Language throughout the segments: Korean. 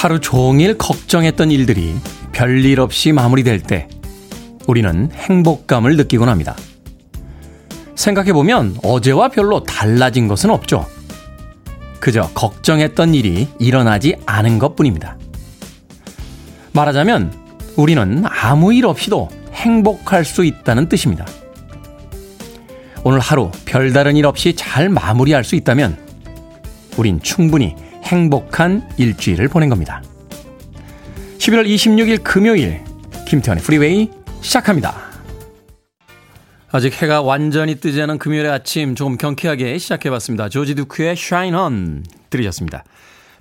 하루 종일 걱정했던 일들이 별일 없이 마무리될 때 우리는 행복감을 느끼곤 합니다. 생각해보면 어제와 별로 달라진 것은 없죠. 그저 걱정했던 일이 일어나지 않은 것 뿐입니다. 말하자면 우리는 아무 일 없이도 행복할 수 있다는 뜻입니다. 오늘 하루 별다른 일 없이 잘 마무리할 수 있다면 우린 충분히 행복한 일주일을 보낸 겁니다. 11월 26일 금요일 김태훈의 프리웨이 시작합니다. 아직 해가 완전히 뜨지 않은 금요일의 아침 조금 경쾌하게 시작해봤습니다. 조지 두크의 Shine On 들으셨습니다.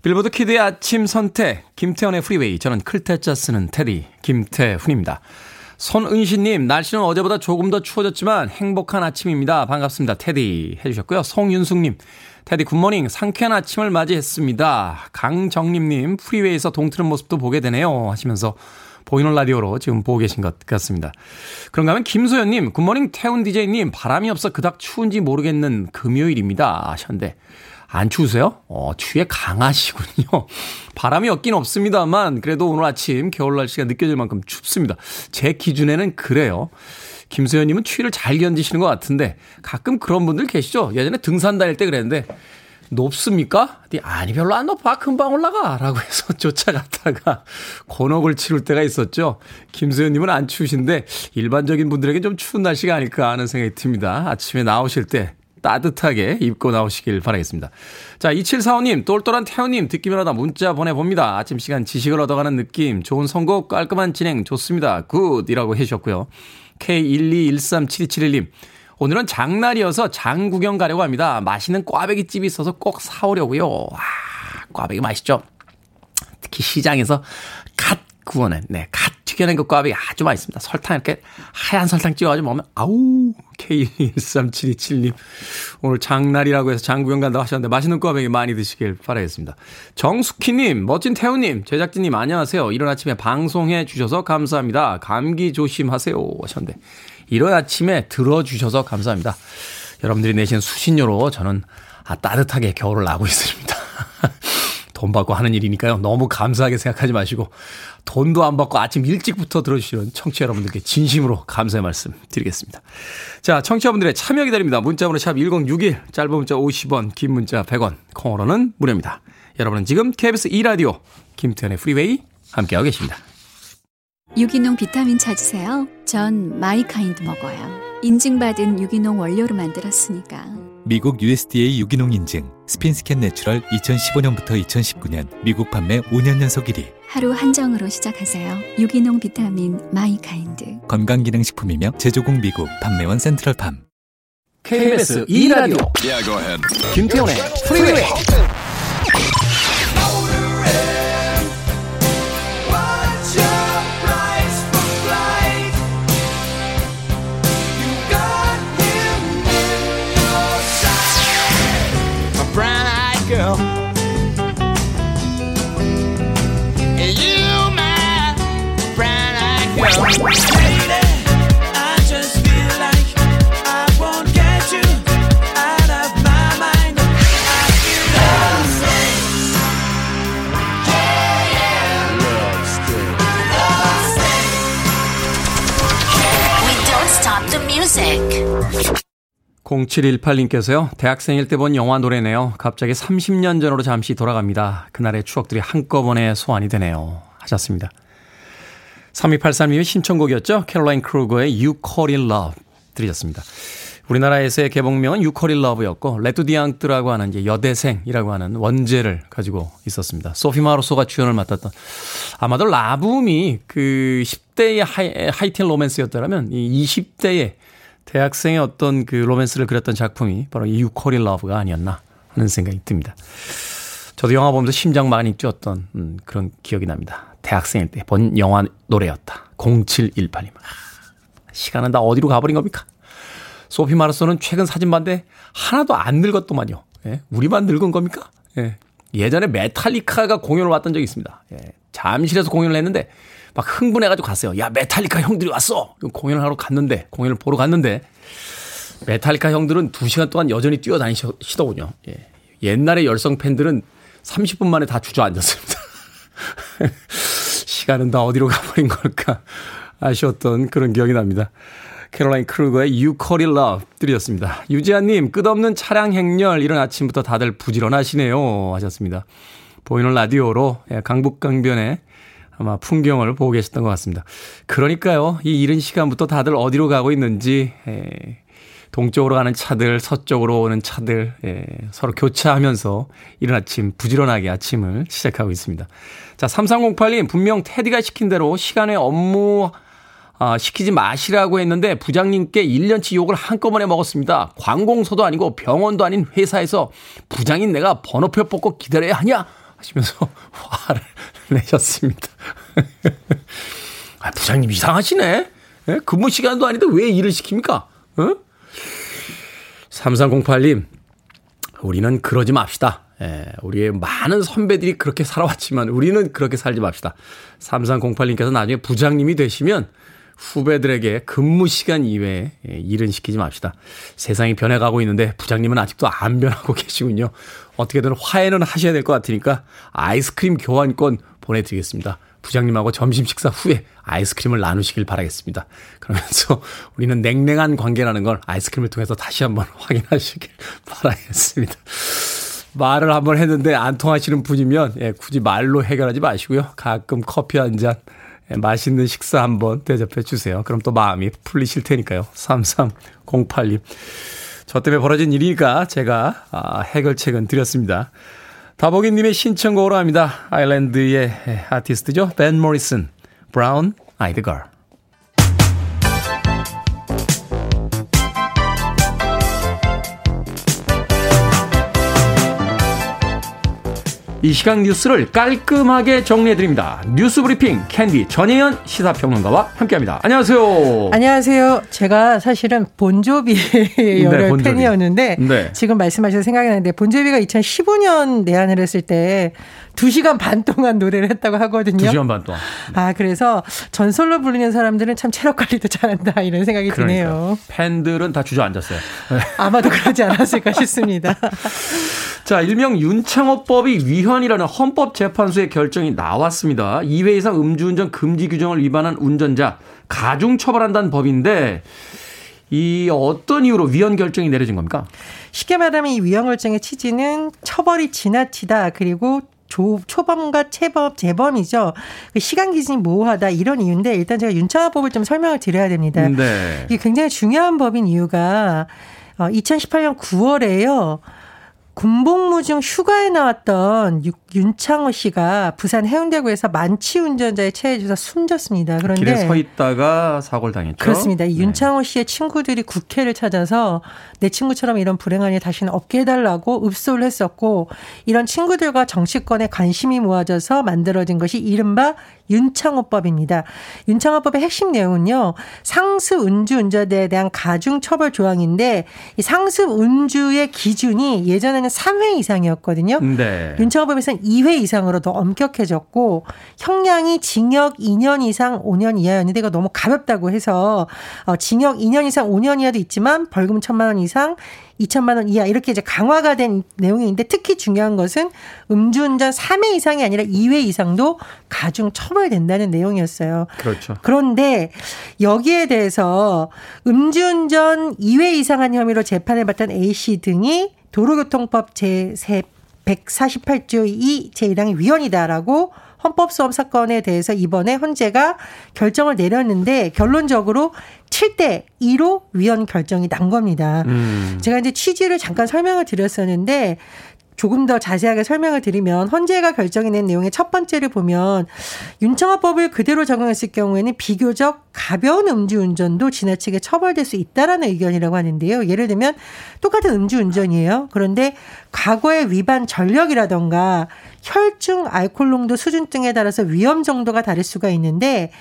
빌보드 키드의 아침 선택 김태훈의 프리웨이 저는 클 태자 쓰는 테디 김태훈입니다. 손은시님 날씨는 어제보다 조금 더 추워졌지만 행복한 아침입니다. 반갑습니다. 테디 해주셨고요. 송윤숙님 테디 Good morning 상쾌한 아침을 맞이했습니다. 강정림님 프리웨이에서 동트는 모습도 보게 되네요 하시면서 보이는 라디오로 지금 보고 계신 것 같습니다. 그런가 하면 김소연님, Good morning 태훈 DJ님, 바람이 없어 그닥 추운지 모르겠는 금요일입니다. 하셨는데, 안 추우세요? 어, 추위에 강하시군요. 바람이 없긴 없습니다만, 그래도 오늘 아침 겨울 날씨가 느껴질 만큼 춥습니다. 제 기준에는 그래요. 김소연님은 추위를 잘 견디시는 것 같은데, 가끔 그런 분들 계시죠? 예전에 등산 다닐 때 그랬는데, 높습니까? 아니 별로 안 높아 금방 올라가 라고 해서 쫓아갔다가 곤혹을 치를 때가 있었죠. 김소연님은 안 추우신데 일반적인 분들에게 좀 추운 날씨가 아닐까 하는 생각이 듭니다. 아침에 나오실 때 따뜻하게 입고 나오시길 바라겠습니다. 자, 2745님, 똘똘한 태훈님, 듣기만 하다 문자 보내봅니다. 아침 시간 지식을 얻어가는 느낌, 좋은 선곡, 깔끔한 진행, 좋습니다. Good! 이라고 해주셨고요. K1213721님, 오늘은 장날이어서 장 구경 가려고 합니다. 맛있는 꽈배기 집이 있어서 꼭 사오려고요. 아, 꽈배기 맛있죠? 특히 시장에서 갓 구워낸, 네, 갓 튀겨낸 그 꽈배기 아주 맛있습니다. 설탕 이렇게 하얀 설탕 찍어가지고 먹으면, 아우, K13727님. 오늘 장날이라고 해서 장구경 간다고 하셨는데 맛있는 꽈배기 많이 드시길 바라겠습니다. 정숙희님, 멋진 태우님, 제작진님 안녕하세요. 이런 아침에 방송해 주셔서 감사합니다. 감기 조심하세요. 하셨는데. 이런 아침에 들어주셔서 감사합니다. 여러분들이 내신 수신료로 저는 아, 따뜻하게 겨울을 나고 있습니다. 돈 받고 하는 일이니까요. 너무 감사하게 생각하지 마시고 돈도 안 받고 아침 일찍부터 들어주시는 청취자 여러분들께 진심으로 감사의 말씀 드리겠습니다. 자, 청취자분들의 참여 기다립니다. 문자번호 샵 1061, 짧은 문자 50원, 긴 문자 100원, 콩으로는 무료입니다. 여러분은 지금 KBS 2라디오 김태현의 프리웨이 함께하고 계십니다. 유기농 비타민 찾으세요? 전 마이카인드 먹어요. 인증받은 유기농 원료로 만들었으니까. 미국 USDA 유기농 인증 스핀스캔 내추럴 2015년부터 2019년 미국 판매 5년 연속 1위. 하루 한정으로 시작하세요. 유기농 비타민 마이카인드. 건강기능식품이며 제조국 미국 판매원 센트럴팜. KBS 2라디오 Yeah, 김태훈의 프리웨이 0718님께서요, 대학생일 때 본 영화 노래네요. 갑자기 30년 전으로 잠시 돌아갑니다. 그날의 추억들이 한꺼번에 소환이 되네요. 하셨습니다. 3283님의 신청곡이었죠. 캐롤라인 크루거의 You Call It Love 들으셨습니다. 우리나라에서의 개봉명은 You Call It Love였고, L'Étudiante라고 하는 이제 여대생이라고 하는 원제를 가지고 있었습니다. 소피 마르소가 주연을 맡았던, 아마도 라붐이 그 10대의 하이, 하이틴 로맨스였다면, 이 20대의 대학생의 어떤 그 로맨스를 그렸던 작품이 바로 이 You Call It Love가 아니었나 하는 생각이 듭니다. 저도 영화 보면서 심장 많이 뛰었던 음, 그런 기억이 납니다. 대학생일 때 본 영화 노래였다. 0718님. 아, 시간은 다 어디로 가버린 겁니까? 소피 마르소는 최근 사진 봤는데 하나도 안 늙었더만요. 예? 우리만 늙은 겁니까? 예. 예전에 메탈리카가 공연을 왔던 적이 있습니다. 예. 잠실에서 공연을 했는데 막 흥분해가지고 갔어요. 야, 메탈리카 형들이 왔어! 공연을 하러 갔는데, 공연을 보러 갔는데, 메탈리카 형들은 2시간 동안 여전히 뛰어다니시더군요. 예. 옛날에 열성 팬들은 30분 만에 다 주저앉았습니다. 시간은 다 어디로 가버린 걸까 아쉬웠던 그런 기억이 납니다. 캐롤라인 크루거의 You Call It Love 드렸습니다. 유지아님 끝없는 차량 행렬 이런 아침부터 다들 부지런하시네요 하셨습니다. 보이는 라디오로 예, 강북강변에 아마 풍경을 보고 계셨던 것 같습니다. 그러니까요 이 이른 시간부터 다들 어디로 가고 있는지 예, 동쪽으로 가는 차들, 서쪽으로 오는 차들, 예, 서로 교차하면서 이른 아침 부지런하게 아침을 시작하고 있습니다. 자, 3308님, 분명 테디가 시킨 대로 시간에 업무 아, 시키지 마시라고 했는데 부장님께 1년치 욕을 한꺼번에 먹었습니다. 관공서도 아니고 병원도 아닌 회사에서 부장인 내가 번호표 뽑고 기다려야 하냐? 하시면서 화를 내셨습니다. 아, 부장님 이상하시네? 예? 근무 시간도 아닌데 왜 일을 시킵니까? 어? 3308님, 우리는 그러지 맙시다. 예, 우리의 많은 선배들이 그렇게 살아왔지만 우리는 그렇게 살지 맙시다. 3308님께서 나중에 부장님이 되시면 후배들에게 근무 시간 이외에 예, 일은 시키지 맙시다. 세상이 변해가고 있는데 부장님은 아직도 안 변하고 계시군요. 어떻게든 화해는 하셔야 될 것 같으니까 아이스크림 교환권 보내드리겠습니다. 부장님하고 점심 식사 후에 아이스크림을 나누시길 바라겠습니다. 그러면서 우리는 냉랭한 관계라는 걸 아이스크림을 통해서 다시 한번 확인하시길 바라겠습니다. 말을 한번 했는데 안 통하시는 분이면 예, 굳이 말로 해결하지 마시고요. 가끔 커피 한 잔, 예, 맛있는 식사 한번 대접해 주세요. 그럼 또 마음이 풀리실 테니까요. 3308님. 저 때문에 벌어진 일이니까 제가 아, 해결책은 드렸습니다. 다보기님의 신청곡으로 합니다. 아일랜드의 아티스트죠. 밴 모리슨, Brown Eyed Girl. 이 시간 뉴스를 깔끔하게 정리해드립니다. 뉴스 브리핑 캔디 전혜연 시사평론가와 함께합니다. 안녕하세요. 안녕하세요. 제가 사실은 본조비의 열혈 네, 본조비. 팬이었는데 네. 지금 말씀하셔서 생각이 나는데 본조비가 2015년 내한을 했을 때 2시간 반 동안 노래를 했다고 하거든요. 두 시간 반 동안. 아, 그래서 전설로 불리는 사람들은 참 체력 관리도 잘한다 이런 생각이 그러니까 드네요. 팬들은 다 주저앉았어요. 아마도 그러지 않았을까 싶습니다. 자, 일명 윤창호법이 위헌이라는 헌법재판소의 결정이 나왔습니다. 2회 이상 음주운전 금지 규정을 위반한 운전자 가중 처벌한다는 법인데 이 어떤 이유로 위헌 결정이 내려진 겁니까? 쉽게 말하면 이 위헌 결정의 취지는 처벌이 지나치다 그리고 조, 초범과 체범, 재범이죠. 그 시간 기준이 모호하다 이런 이유인데 일단 제가 윤창호법을 좀 설명을 드려야 됩니다. 네. 이게 굉장히 중요한 법인 이유가 어, 2018년 9월에요. 군복무 중 휴가에 나왔던 유- 윤창호 씨가 부산 해운대구에서 만취 운전자의 체에 져서 숨졌습니다. 그런데 길에 서 있다가 사고를 당했죠. 그렇습니다. 이 네. 윤창호 씨의 친구들이 국회를 찾아서 내 친구처럼 이런 불행한 일 다시는 없게 해달라고 읍소를 했었고 이런 친구들과 정치권에 관심이 모아져서 만들어진 것이 이른바 윤창호법입니다. 윤창호법의 핵심 내용은요. 상습 음주 운전자에 대한 가중 처벌 조항인데 이 상습 음주의 기준이 예전에는 3회 이상이었거든요. 네. 윤창호법에서는 2회 이상으로 더 엄격해졌고 형량이 징역 2년 이상 5년 이하였는데 이거 너무 가볍다고 해서 어, 징역 2년 이상 5년 이하도 있지만 벌금 1천만 원 이상 2천만 원 이하 이렇게 이제 강화가 된 내용인데 특히 중요한 것은 음주운전 3회 이상이 아니라 2회 이상도 가중 처벌된다는 내용이었어요. 그렇죠. 그런데 여기에 대해서 음주운전 2회 이상한 혐의로 재판을 받던 A씨 등이 도로교통법 제 148조 2 제1항이 위헌이다라고 헌법소원 사건에 대해서 이번에 헌재가 결정을 내렸는데 결론적으로 7대 2로 위헌 결정이 난 겁니다. 음. 제가 이제 취지를 잠깐 설명을 드렸었는데 조금 더 자세하게 설명을 드리면 헌재가 결정해낸 내용의 첫 번째를 보면 윤창호법을 그대로 적용했을 경우에는 비교적 가벼운 음주운전도 지나치게 처벌될 수 있다라는 의견이라고 하는데요. 예를 들면 똑같은 음주운전이에요. 그런데 과거의 위반 전력이라던가 혈중 알코올 농도 수준 등에 따라서 위험 정도가 다를 수가 있는데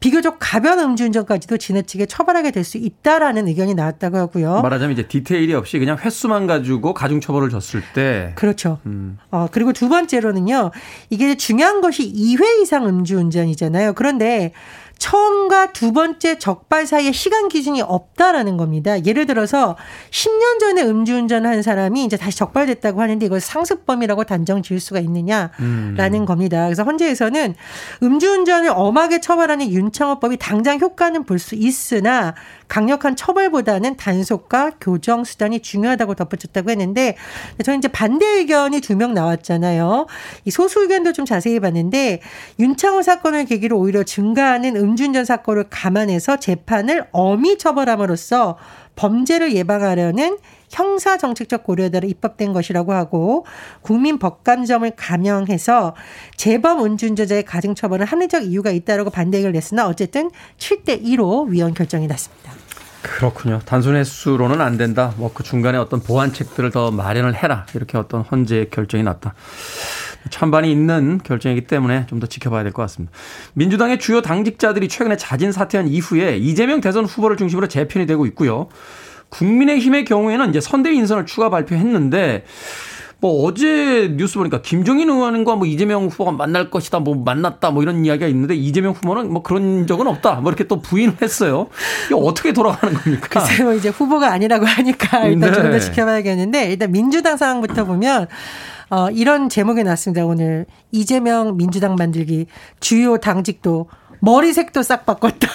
비교적 가벼운 음주운전까지도 지나치게 처벌하게 될 수 있다라는 의견이 나왔다고 하고요. 말하자면 이제 디테일이 없이 그냥 횟수만 가지고 가중 처벌을 줬을 때 그렇죠. 음. 어, 그리고 두 번째로는요, 이게 중요한 것이 2회 이상 음주운전이잖아요. 그런데 처음과 두 번째 적발 사이에 시간 기준이 없다라는 겁니다. 예를 들어서 10년 전에 음주운전 한 사람이 이제 다시 적발됐다고 하는데 이걸 상습범이라고 단정 지을 수가 있느냐라는 겁니다. 그래서 헌재에서는 음주운전을 엄하게 처벌하는 윤창호법이 당장 효과는 볼 수 있으나 강력한 처벌보다는 단속과 교정 수단이 중요하다고 덧붙였다고 했는데 저는 이제 반대 의견이 두 명 나왔잖아요. 이 소수 의견도 좀 자세히 봤는데 윤창호 사건을 계기로 오히려 증가하는 음주운전 사건을 감안해서 재판을 엄히 처벌함으로써 범죄를 예방하려는 형사 정책적 고려에 따라 입법된 것이라고 하고 국민 법감점을 감형해서 재범 음주운전자의 가중 처벌은 합리적 이유가 있다라고 반대 의견을 냈으나 어쨌든 7대 2로 위원 결정이 났습니다. 그렇군요. 단순 횟수로는 안 된다. 뭐 그 중간에 어떤 보완책들을 더 마련을 해라. 이렇게 어떤 헌재의 결정이 났다. 찬반이 있는 결정이기 때문에 좀 더 지켜봐야 될 것 같습니다. 민주당의 주요 당직자들이 최근에 자진 사퇴한 이후에 이재명 대선 후보를 중심으로 재편이 되고 있고요. 국민의힘의 경우에는 이제 선대위 인선을 추가 발표했는데 뭐 어제 뉴스 보니까 김종인 의원과 뭐 이재명 후보가 만날 것이다, 뭐 만났다, 뭐 이런 이야기가 있는데 이재명 후보는 뭐 그런 적은 없다, 뭐 이렇게 또 부인을 했어요. 이게 어떻게 돌아가는 겁니까? 글쎄요, 이제 후보가 아니라고 하니까 일단 네. 좀더 지켜봐야겠는데 일단 민주당 상황부터 보면 어, 이런 제목이 났습니다. 오늘 이재명 민주당 만들기 주요 당직도 머리색도 싹 바꿨다.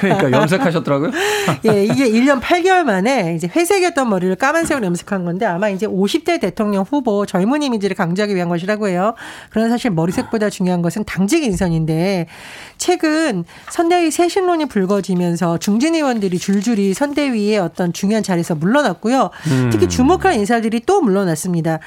그러니까 염색하셨더라고요. 예, 이게 1년 8개월 만에 이제 회색이었던 머리를 까만색으로 염색한 건데 아마 이제 50대 대통령 후보 젊은 이미지를 강조하기 위한 것이라고 해요. 그러나 사실 머리색보다 중요한 것은 당직 인선인데 최근 선대위 쇄신론이 불거지면서 중진 의원들이 줄줄이 선대위의 어떤 중요한 자리에서 물러났고요. 특히 주목할 인사들이 또 물러났습니다.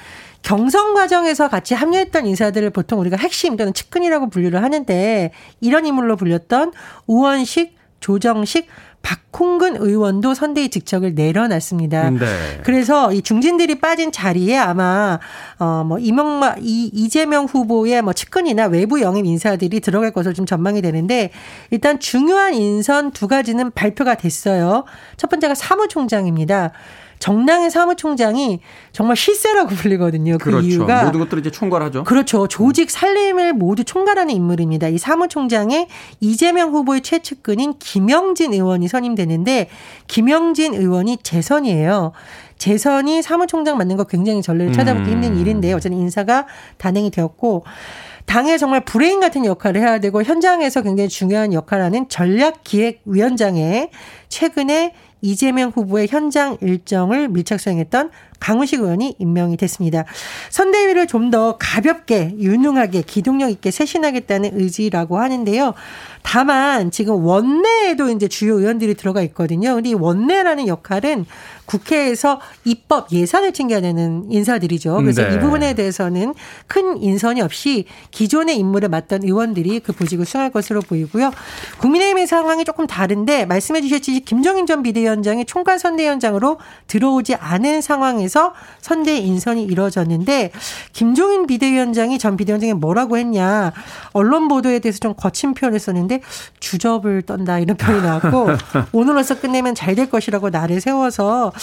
경선 과정에서 같이 합류했던 인사들을 보통 우리가 핵심 또는 측근이라고 분류를 하는데 이런 인물로 불렸던 우원식, 조정식, 박홍근 의원도 선대위 직책을 내려놨습니다. 네. 그래서 이 중진들이 빠진 자리에 아마 어뭐 이명박 이 이재명 후보의 뭐 측근이나 외부 영입 인사들이 들어갈 것으로 좀 전망이 되는데 일단 중요한 인선 두 가지는 발표가 됐어요. 첫 번째가 사무총장입니다. 정당의 사무총장이 정말 실세라고 불리거든요. 그 그렇죠. 이유가 모든 것들을 이제 총괄하죠. 그렇죠. 조직 살림을 모두 총괄하는 인물입니다. 이 사무총장에 이재명 후보의 최측근인 김영진 의원이 선임되는데 김영진 의원이 재선이에요. 재선이 사무총장 맡는 거 굉장히 전례를 찾아보기 음. 힘든 일인데 어쨌든 인사가 단행이 되었고 당의 정말 브레인 같은 역할을 해야 되고 현장에서 굉장히 중요한 역할을 하는 전략기획위원장에 최근에 이재명 후보의 현장 일정을 밀착 수행했던 강우식 의원이 임명이 됐습니다. 선대위를 좀 더 가볍게 유능하게 기동력 있게 쇄신하겠다는 의지라고 하는데요. 다만 지금 원내에도 이제 주요 의원들이 들어가 있거든요. 근데 이 원내라는 역할은 국회에서 입법 예산을 챙겨야 되는 인사들이죠. 그래서 네. 이 부분에 대해서는 큰 인선이 없이 기존의 임무를 맡던 의원들이 그 보직을 수행할 것으로 보이고요. 국민의힘의 상황이 조금 다른데 말씀해 주셨듯이 김정인 전 비대위원장이 총괄 선대위원장으로 들어오지 않은 상황에서 선대 인선이 이루어졌는데 김종인 비대위원장이 전 비대위원장이 뭐라고 했냐 언론 보도에 대해서 좀 거친 표현을 썼는데 주접을 떤다 이런 표현이 나왔고 오늘로서 끝내면 잘 될 것이라고 나를 세워서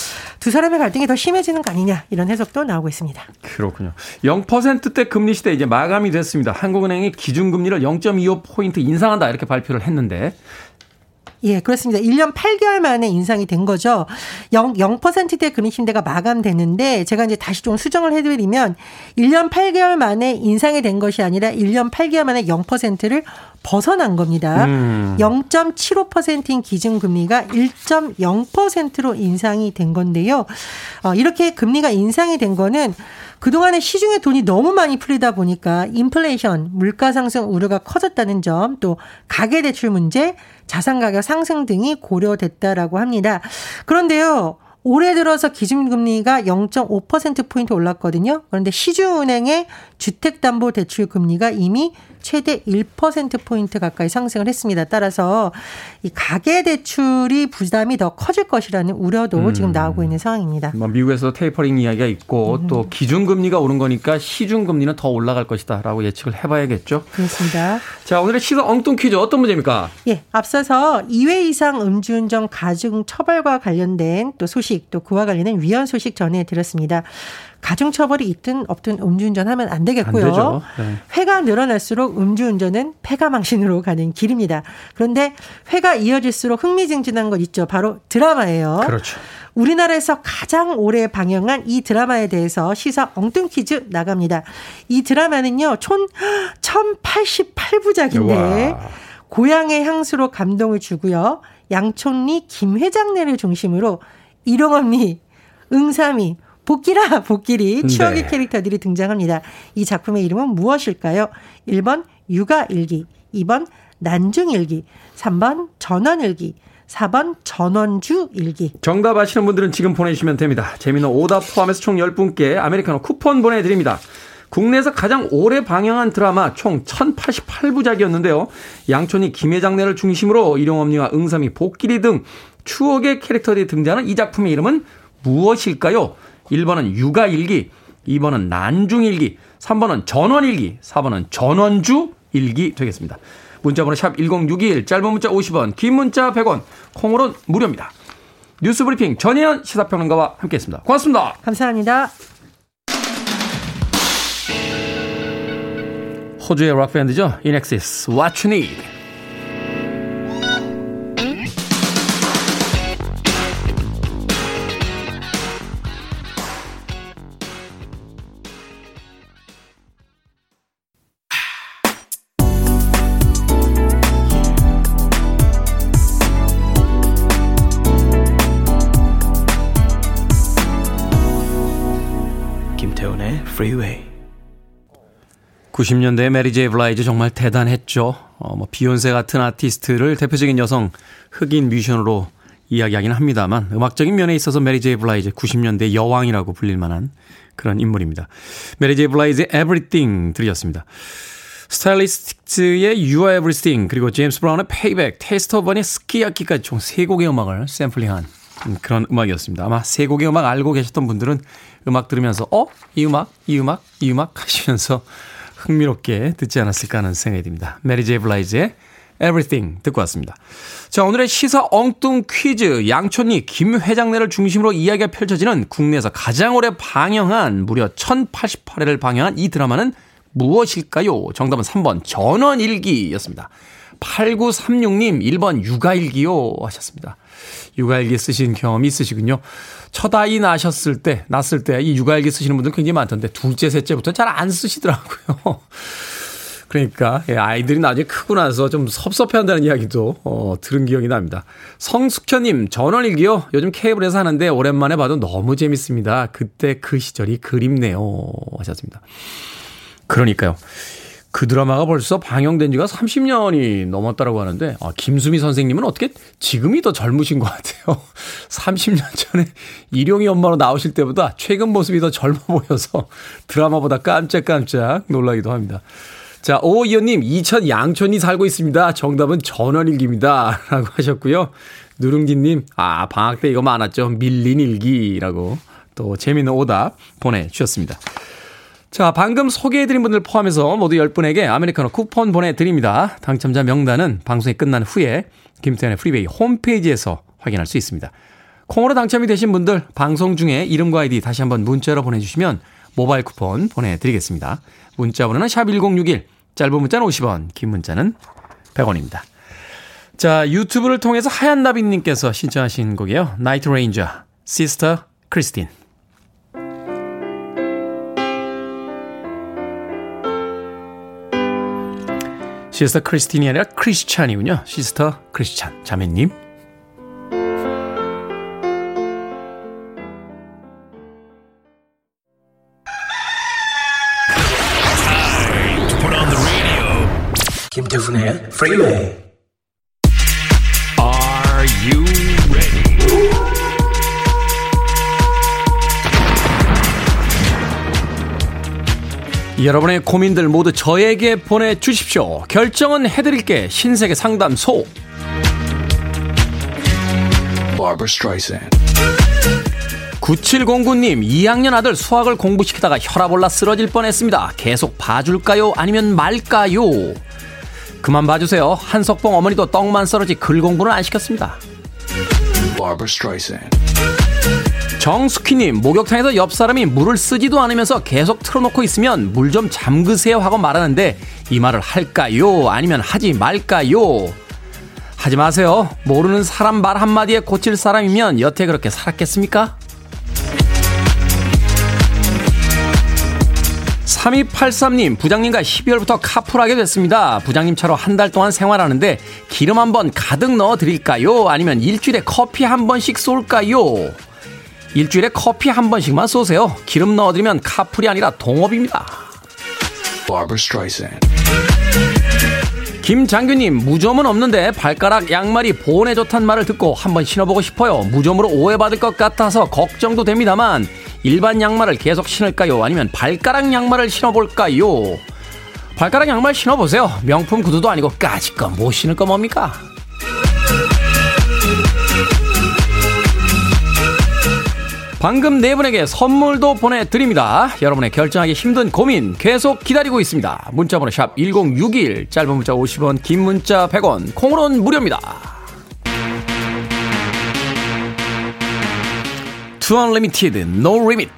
두 사람의 갈등이 더 심해지는 거 아니냐 이런 해석도 나오고 있습니다. 그렇군요. 0%대 금리 시대 이제 마감이 됐습니다. 한국은행이 기준금리를 0.25포인트 인상한다 이렇게 발표를 했는데 예, 그렇습니다. 1년 8개월 만에 인상이 된 거죠. 0, 0%대 금리신대가 마감되는데 제가 이제 다시 좀 수정을 해드리면 1년 8개월 만에 인상이 된 것이 아니라 1년 8개월 만에 0%를 벗어난 겁니다. 음. 0.75%인 기준금리가 1.0%로 인상이 된 건데요. 어, 이렇게 금리가 인상이 된 거는 그동안에 시중에 돈이 너무 많이 풀리다 보니까 인플레이션, 물가 상승 우려가 커졌다는 점, 또 가계 대출 문제, 자산 가격 상승 등이 고려됐다라고 합니다. 그런데요. 올해 들어서 기준금리가 0.5%포인트 올랐거든요. 그런데 시중은행의 주택담보대출 금리가 이미 최대 1%포인트 가까이 상승을 했습니다. 따라서 이 가계대출이 부담이 더 커질 것이라는 우려도 음. 지금 나오고 있는 상황입니다. 뭐 미국에서 테이퍼링 이야기가 있고 음. 또 기준금리가 오른 거니까 시중금리는 더 올라갈 것이다 라고 예측을 해봐야겠죠. 그렇습니다. 자 오늘의 시사 엉뚱 퀴즈 어떤 문제입니까? 예, 앞서서 2회 이상 음주운전 가중 처벌과 관련된 또 소식, 또 그와 관련된 위헌 소식 전해드렸습니다. 가중 처벌이 있든 없든 음주운전 하면 안 되겠고요. 안. 네. 회가 늘어날수록 음주운전은 폐가망신으로 가는 길입니다. 그런데 회가 이어질수록 흥미진진한 것 있죠. 바로 드라마예요. 그렇죠. 우리나라에서 가장 오래 방영한 이 드라마에 대해서 시사 엉뚱 퀴즈 나갑니다. 이 드라마는요, 총 1088부작인데, 우와. 고향의 향수로 감동을 주고요. 양촌리 김회장네를 중심으로 일용언니, 응삼이, 복기라 복길이 추억의 네. 캐릭터들이 등장합니다. 이 작품의 이름은 무엇일까요? 1번 육아일기, 2번 난중일기, 3번 전원일기, 4번 전원주 일기. 정답 아시는 분들은 지금 보내주시면 됩니다. 재미는 오답 포함해서 총 10분께 아메리카노 쿠폰 보내드립니다. 국내에서 가장 오래 방영한 드라마 총 1088부작이었는데요. 양촌이 김해장내를 중심으로 일용엄니와 응삼이 복길이 등 추억의 캐릭터들이 등장하는 이 작품의 이름은 무엇일까요? 1번은 육아일기, 2번은 난중일기, 3번은 전원일기, 4번은 전원주 일기 되겠습니다. 문자번호 샵 1061, 짧은 문자 50원, 긴 문자 100원, 콩으로 무료입니다. 뉴스 브리핑 전혜연 시사평론가와 함께했습니다. 고맙습니다. 감사합니다. 호주의 락밴드죠. 인엑시스, What You Need. Freeway. 90년대 메리 제이 블라이즈 정말 대단했죠. 어, 뭐 비욘세 같은 아티스트를 대표적인 여성 흑인 뮤지션으로 이야기하긴 합니다만 음악적인 면에 있어서 메리 제이 블라이즈 90년대 여왕이라고 불릴 만한 그런 인물입니다. 메리 제이 블라이즈의 Everything 들으셨습니다. 스타일리스틱스의 You Are Everything 그리고 제임스 브라운의 Payback, 테이스트 오브 허니의 스키야키까지 총 세 곡의 음악을 샘플링한 그런 음악이었습니다. 아마 세 곡의 음악 알고 계셨던 분들은 음악 들으면서 어? 이 음악? 이 음악? 이 음악? 하시면서 흥미롭게 듣지 않았을까 하는 생각이 듭니다. 메리 제이 블라이즈의 Everything 듣고 왔습니다. 자, 오늘의 시사 엉뚱 퀴즈. 양촌리 김회장네를 중심으로 이야기가 펼쳐지는 국내에서 가장 오래 방영한 무려 1088회를 방영한 이 드라마는 무엇일까요? 정답은 3번 전원일기였습니다. 8936님 1번 육아일기요 하셨습니다. 육아일기 쓰신 경험이 있으시군요. 첫 아이 낳으셨을 때, 낳았을 때 이 육아일기 쓰시는 분들 굉장히 많던데 둘째, 셋째부터 잘안 쓰시더라고요. 그러니까 예, 아이들이 나중에 크고 나서 좀 섭섭해한다는 이야기도 어, 들은 기억이 납니다. 성숙현님 전원일기요. 요즘 케이블에서 하는데 오랜만에 봐도 너무 재밌습니다. 그때 그 시절이 그립네요 하셨습니다. 그러니까요. 그 드라마가 벌써 방영된 지가 30년이 넘었다라고 하는데, 아, 김수미 선생님은 어떻게 지금이 더 젊으신 것 같아요. 30년 전에 일용이 엄마로 나오실 때보다 최근 모습이 더 젊어 보여서 드라마보다 깜짝깜짝 놀라기도 합니다. 자, 오이연님, 이천 양촌이 살고 있습니다. 정답은 전원일기입니다. 라고 하셨고요. 누룽지님, 아, 방학 때 이거 많았죠. 밀린 일기라고 또 재미있는 오답 보내주셨습니다. 자, 방금 소개해드린 분들 포함해서 모두 10분에게 아메리카노 쿠폰 보내드립니다. 당첨자 명단은 방송이 끝난 후에 김태훈의 프리웨이 홈페이지에서 확인할 수 있습니다. 콩으로 당첨이 되신 분들 방송 중에 이름과 아이디 다시 한번 문자로 보내주시면 모바일 쿠폰 보내드리겠습니다. 문자 번호는 샵1061, 짧은 문자는 50원, 긴 문자는 100원입니다. 자, 유튜브를 통해서 하얀 나비님께서 신청하신 곡이에요. Night Ranger, 시스터 크리스틴. 시스터 크리스틴이 아니라 크리스찬이군요. 시스터 크리스찬 자매님. 김태훈의 Freeway. Are you 여러분의 고민들 모두 저에게 보내주십시오. 결정은 해드릴게. 신세계 상담소. Barbara Streisand. 9709님, 2학년 아들 수학을 공부시키다가 혈압 올라 쓰러질 뻔했습니다. 계속 봐줄까요? 아니면 말까요? 그만 봐주세요. 한석봉 어머니도 떡만 썰어지 글 공부는 안 시켰습니다. Barbara Streisand. 정숙희님, 목욕탕에서 옆 사람이 물을 쓰지도 않으면서 계속 틀어놓고 있으면 물 좀 잠그세요 하고 말하는데 이 말을 할까요? 아니면 하지 말까요? 하지 마세요. 모르는 사람 말 한마디에 고칠 사람이면 여태 그렇게 살았겠습니까? 3283님, 부장님과 12월부터 카풀하게 됐습니다. 부장님 차로 한 달 동안 생활하는데 기름 한 번 가득 넣어 드릴까요? 아니면 일주일에 커피 한 번씩 쏠까요? 일주일에 커피 한 번씩만 쏘세요. 기름 넣어드리면 카풀이 아니라 동업입니다. 김장규님, 무좀은 없는데 발가락 양말이 보온에 좋단 말을 듣고 한번 신어보고 싶어요. 무좀으로 오해받을 것 같아서 걱정도 됩니다만, 일반 양말을 계속 신을까요? 아니면 발가락 양말을 신어볼까요? 발가락 양말 신어보세요. 명품 구두도 아니고 까짓 거못 신을 거 뭡니까? 방금 네 분에게 선물도 보내드립니다. 여러분의 결정하기 힘든 고민 계속 기다리고 있습니다. 문자번호 샵 1061, 짧은 문자 50원, 긴 문자 100원, 콩으로는 무료입니다. To Unlimited, No Limit.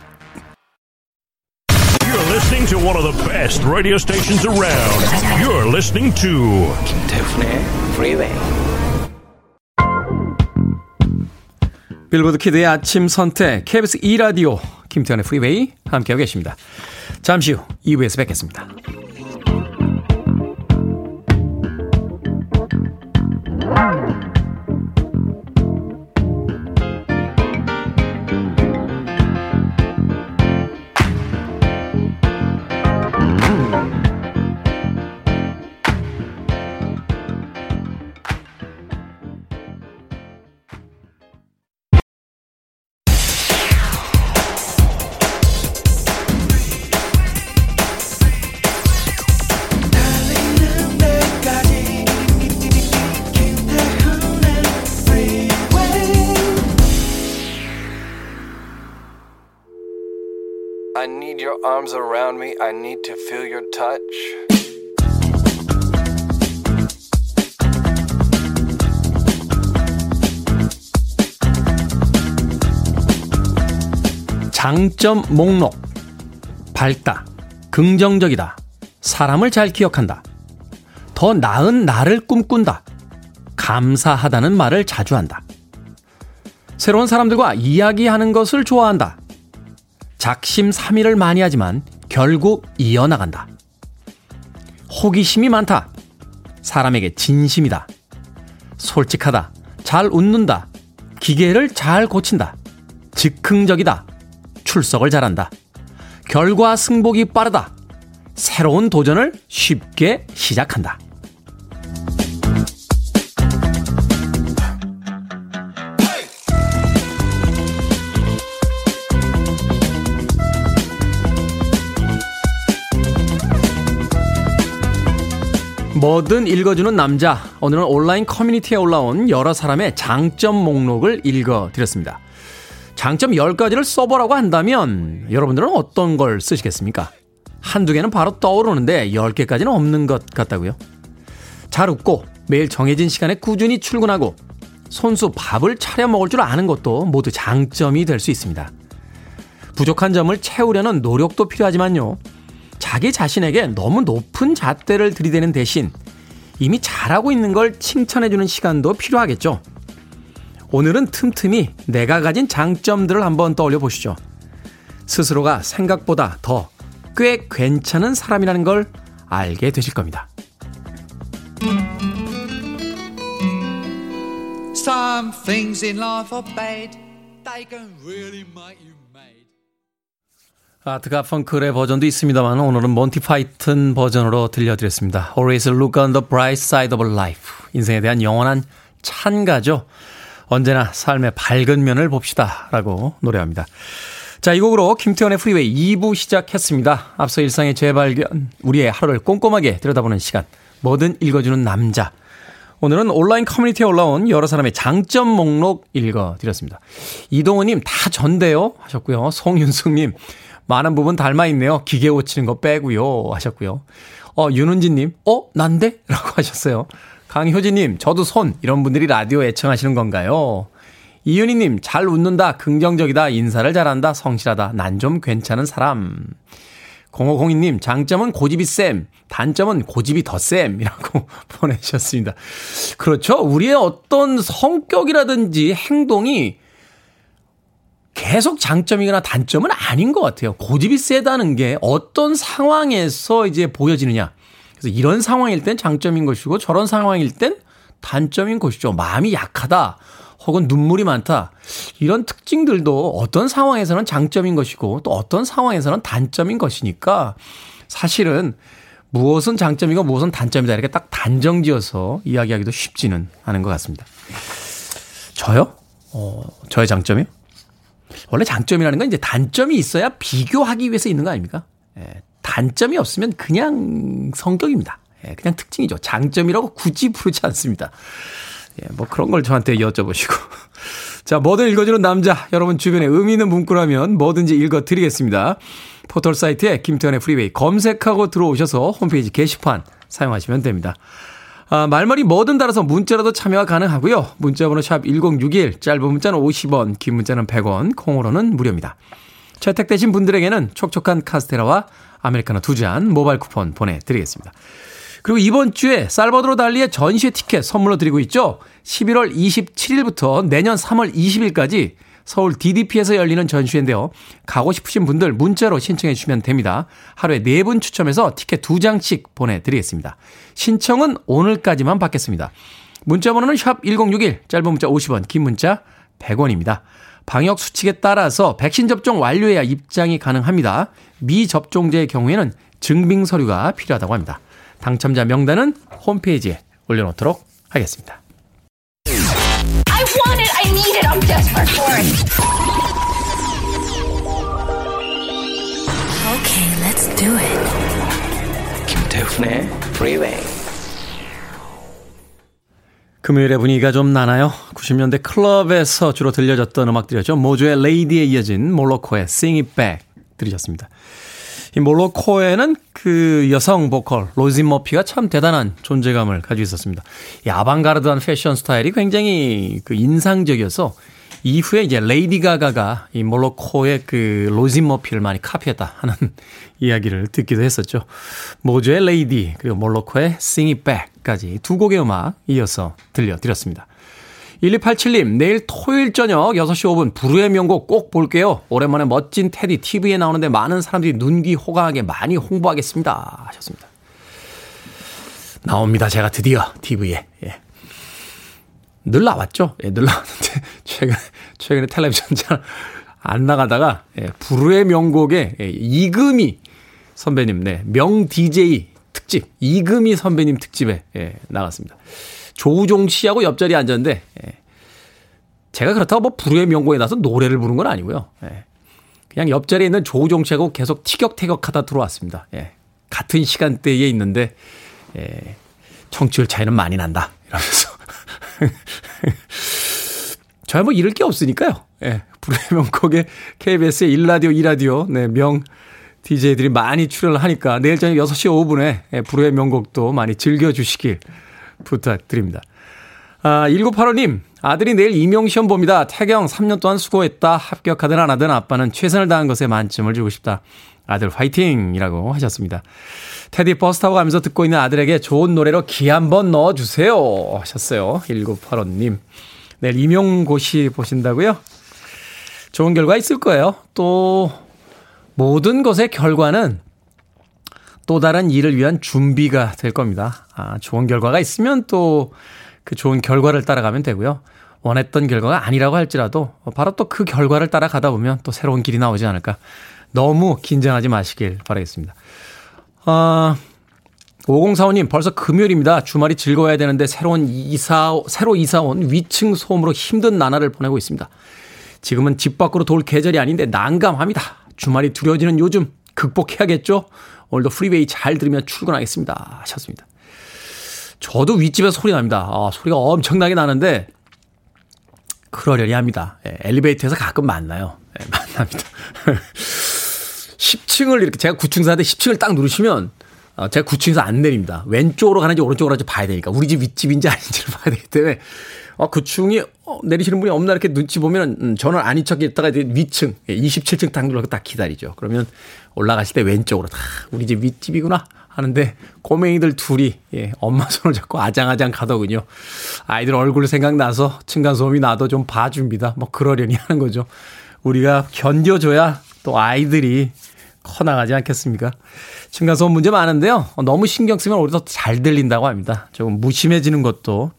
You're listening to one of the best radio stations around. You're listening to 김태훈의 Freeway. 빌보드 키드의 아침 선택, KBS 2라디오, 김태현의 프리웨이 함께하고 계십니다. 잠시 후 2부에서 뵙겠습니다. Your arms around me. I need to feel your touch. 장점 목록. 밝다. 긍정적이다. 사람을 잘 기억한다. 더 나은 나를 꿈꾼다. 감사하다는 말을 자주 한다. 새로운 사람들과 이야기하는 것을 좋아한다. 작심삼일을 많이 하지만 결국 이어나간다. 호기심이 많다. 사람에게 진심이다. 솔직하다. 잘 웃는다. 기계를 잘 고친다. 즉흥적이다. 출석을 잘한다. 결과 승복이 빠르다. 새로운 도전을 쉽게 시작한다. 뭐든 읽어주는 남자. 오늘은 온라인 커뮤니티에 올라온 여러 사람의 장점 목록을 읽어드렸습니다. 장점 10가지를 써보라고 한다면 여러분들은 어떤 걸 쓰시겠습니까? 한두 개는 바로 떠오르는데 10개까지는 없는 것 같다고요. 잘 웃고 매일 정해진 시간에 꾸준히 출근하고 손수 밥을 차려 먹을 줄 아는 것도 모두 장점이 될 수 있습니다. 부족한 점을 채우려는 노력도 필요하지만요. 자기 자신에게 너무 높은 잣대를 들이대는 대신 이미 잘하고 있는 걸 칭찬해주는 시간도 필요하겠죠. 오늘은 틈틈이 내가 가진 장점들을 한번 떠올려 보시죠. 스스로가 생각보다 더 꽤 괜찮은 사람이라는 걸 알게 되실 겁니다. Some things in life are bad. They can really make you. Art Garfunkel의 버전도 있습니다만 오늘은 Monty Python 버전으로 들려드렸습니다. Always look on the bright side of life. 인생에 대한 영원한 찬가죠. 언제나 삶의 밝은 면을 봅시다. 라고 노래합니다. 자, 이 곡으로 김태훈의 프리웨이 2부 시작했습니다. 앞서 일상의 재발견, 우리의 하루를 꼼꼼하게 들여다보는 시간, 뭐든 읽어주는 남자. 오늘은 온라인 커뮤니티에 올라온 여러 사람의 장점 목록 읽어드렸습니다. 이동우님, 다 전데요? 하셨고요. 송윤숙님, 많은 부분 닮아 있네요. 기계 고치는 거 빼고요. 하셨고요. 어, 윤은지님, 어? 난데? 라고 하셨어요. 강효진님, 저도 손. 이런 분들이 라디오 애청하시는 건가요? 이윤희님, 잘 웃는다, 긍정적이다, 인사를 잘한다, 성실하다, 난 좀 괜찮은 사람. 0502님, 장점은 고집이 쌤, 단점은 고집이 더 쌤이라고 보내주셨습니다. 그렇죠. 우리의 어떤 성격이라든지 행동이 계속 장점이거나 단점은 아닌 것 같아요. 고집이 세다는 게 어떤 상황에서 이제 보여지느냐. 그래서 이런 상황일 땐 장점인 것이고 저런 상황일 땐 단점인 것이죠. 마음이 약하다. 혹은 눈물이 많다. 이런 특징들도 어떤 상황에서는 장점인 것이고 또 어떤 상황에서는 단점인 것이니까 사실은 무엇은 장점이고 무엇은 단점이다. 이렇게 딱 단정 지어서 이야기하기도 쉽지는 않은 것 같습니다. 저요? 어, 저의 장점이요? 원래 장점이라는 건 이제 단점이 있어야 비교하기 위해서 있는 거 아닙니까? 예, 단점이 없으면 그냥 성격입니다. 예, 그냥 특징이죠. 장점이라고 굳이 부르지 않습니다. 예, 뭐 그런 걸 저한테 여쭤보시고. 자, 뭐든 읽어주는 남자. 여러분 주변에 의미 있는 문구라면 뭐든지 읽어드리겠습니다. 포털 사이트에 김태훈의 프리웨이 검색하고 들어오셔서 홈페이지 게시판 사용하시면 됩니다. 아, 말머리 뭐든 달아서 문자라도 참여가 가능하고요. 문자번호 샵 1061, 짧은 문자는 50원, 긴 문자는 100원, 콩으로는 무료입니다. 채택되신 분들에게는 촉촉한 카스테라와 아메리카노 두 잔 모바일 쿠폰 보내드리겠습니다. 그리고 이번 주에 살바도르 달리의 전시회 티켓 선물로 드리고 있죠. 11월 27일부터 내년 3월 20일까지 서울 DDP에서 열리는 전시회인데요. 가고 싶으신 분들 문자로 신청해 주시면 됩니다. 하루에 4분 추첨해서 티켓 2장씩 보내드리겠습니다. 신청은 오늘까지만 받겠습니다. 문자 번호는 샵 1061, 짧은 문자 50원, 긴 문자 100원입니다. 방역 수칙에 따라서 백신 접종 완료해야 입장이 가능합니다. 미접종자의 경우에는 증빙 서류가 필요하다고 합니다. 당첨자 명단은 홈페이지에 올려놓도록 하겠습니다. I want it. I need it. I'm desperate for it. Okay, let's do it. 김태훈의 Freeway. 금요일의 분위기가 좀 나나요? 90년대 클럽에서 주로 들려졌던 음악들이었죠. 모조의 레이디에 이어진 몰로코의 Sing It Back 들으셨습니다. 이 몰로코에는 그 여성 보컬 로진 머피가 참 대단한 존재감을 가지고 있었습니다. 이 아방가르드한 패션 스타일이 굉장히 그 인상적이어서 이후에 이제 레이디 가가가 이 몰로코의 그 로진 머피를 많이 카피했다 하는 이야기를 듣기도 했었죠. Modjo의 Lady 그리고 Moloko의 It Back까지 두 곡의 음악 이어서 들려드렸습니다. 1287님, 내일 토요일 저녁 6시 5분 불후의 명곡 꼭 볼게요. 오랜만에 멋진 태디 TV에 나오는데 많은 사람들이 눈귀 호강하게 많이 홍보하겠습니다. 하셨습니다. 나옵니다. 제가 드디어 TV에. 예. 늘 나왔죠? 예, 늘 나왔는데, 최근, 최근에 텔레비전 잘 안 나가다가, 예, 불후의 명곡에 예, 이금희 선배님, 네, 명 DJ 특집, 이금희 선배님 특집에 예, 나갔습니다. 조우종 씨하고 옆자리에 앉았는데, 예. 제가 그렇다고 뭐 불후의 명곡에 나서 노래를 부른 건 아니고요. 예. 그냥 옆자리에 있는 조우종 씨하고 계속 티격태격하다 들어왔습니다. 예. 같은 시간대에 있는데, 예. 청취율 차이는 많이 난다. 이러면서. 저야 뭐 잃을 게 없으니까요. 예. 불후의 명곡에 KBS의 1라디오, 2라디오, 네, 명 DJ들이 많이 출연을 하니까 내일 저녁 6시 5분에 예, 불후의 명곡도 많이 즐겨주시길 부탁드립니다. 아, 1985님, 아들이 내일 임용시험 봅니다. 태경 3년 동안 수고했다. 합격하든 안 하든 아빠는 최선을 다한 것에 만점을 주고 싶다. 아들 화이팅! 이라고 하셨습니다. 테디 버스 타고 가면서 듣고 있는 아들에게 좋은 노래로 기 한번 넣어주세요. 하셨어요. 1985님. 내일 임용고시 보신다고요? 좋은 결과 있을 거예요. 또, 모든 것의 결과는 또 다른 일을 위한 준비가 될 겁니다. 아, 좋은 결과가 있으면 또 그 좋은 결과를 따라가면 되고요. 원했던 결과가 아니라고 할지라도 바로 또 그 결과를 따라가다 보면 또 새로운 길이 나오지 않을까. 너무 긴장하지 마시길 바라겠습니다. 아, 5045님, 벌써 금요일입니다. 주말이 즐거워야 되는데 새로운 이사, 새로 이사 온 위층 소음으로 힘든 나날을 보내고 있습니다. 지금은 집 밖으로 돌 계절이 아닌데 난감합니다. 주말이 두려워지는 요즘 극복해야겠죠? 오늘도 프리웨이 잘 들으며 출근하겠습니다. 하셨습니다. 저도 윗집에서 소리 납니다. 아, 소리가 엄청나게 나는데, 그러려니 합니다. 예, 엘리베이터에서 가끔 만나요. 예, 만납니다. 10층을 이렇게, 제가 9층 사는데 10층을 딱 누르시면, 어, 제가 9층에서 안 내립니다. 왼쪽으로 가는지 오른쪽으로 가는지 봐야 되니까. 우리 집 윗집인지 아닌지를 봐야 되기 때문에, 어, 그 층이 어, 내리시는 분이 없나 이렇게 눈치 보면 음, 전원 아닌 척 있다가 이제 위층, 예, 27층 딱 눌러서 딱 기다리죠. 그러면 올라가실 때 왼쪽으로 다 우리 집 윗집이구나 하는데 꼬맹이들 둘이 예, 엄마 손을 잡고 아장아장 가더군요. 아이들 얼굴 생각나서 층간소음이 나도 좀 봐줍니다. 뭐 그러려니 하는 거죠. 우리가 견뎌줘야 또 아이들이 커나가지 않겠습니까? 층간소음 문제 많은데요. 어, 너무 신경 쓰면 오히려 더 잘 들린다고 합니다. 조금 무심해지는 것도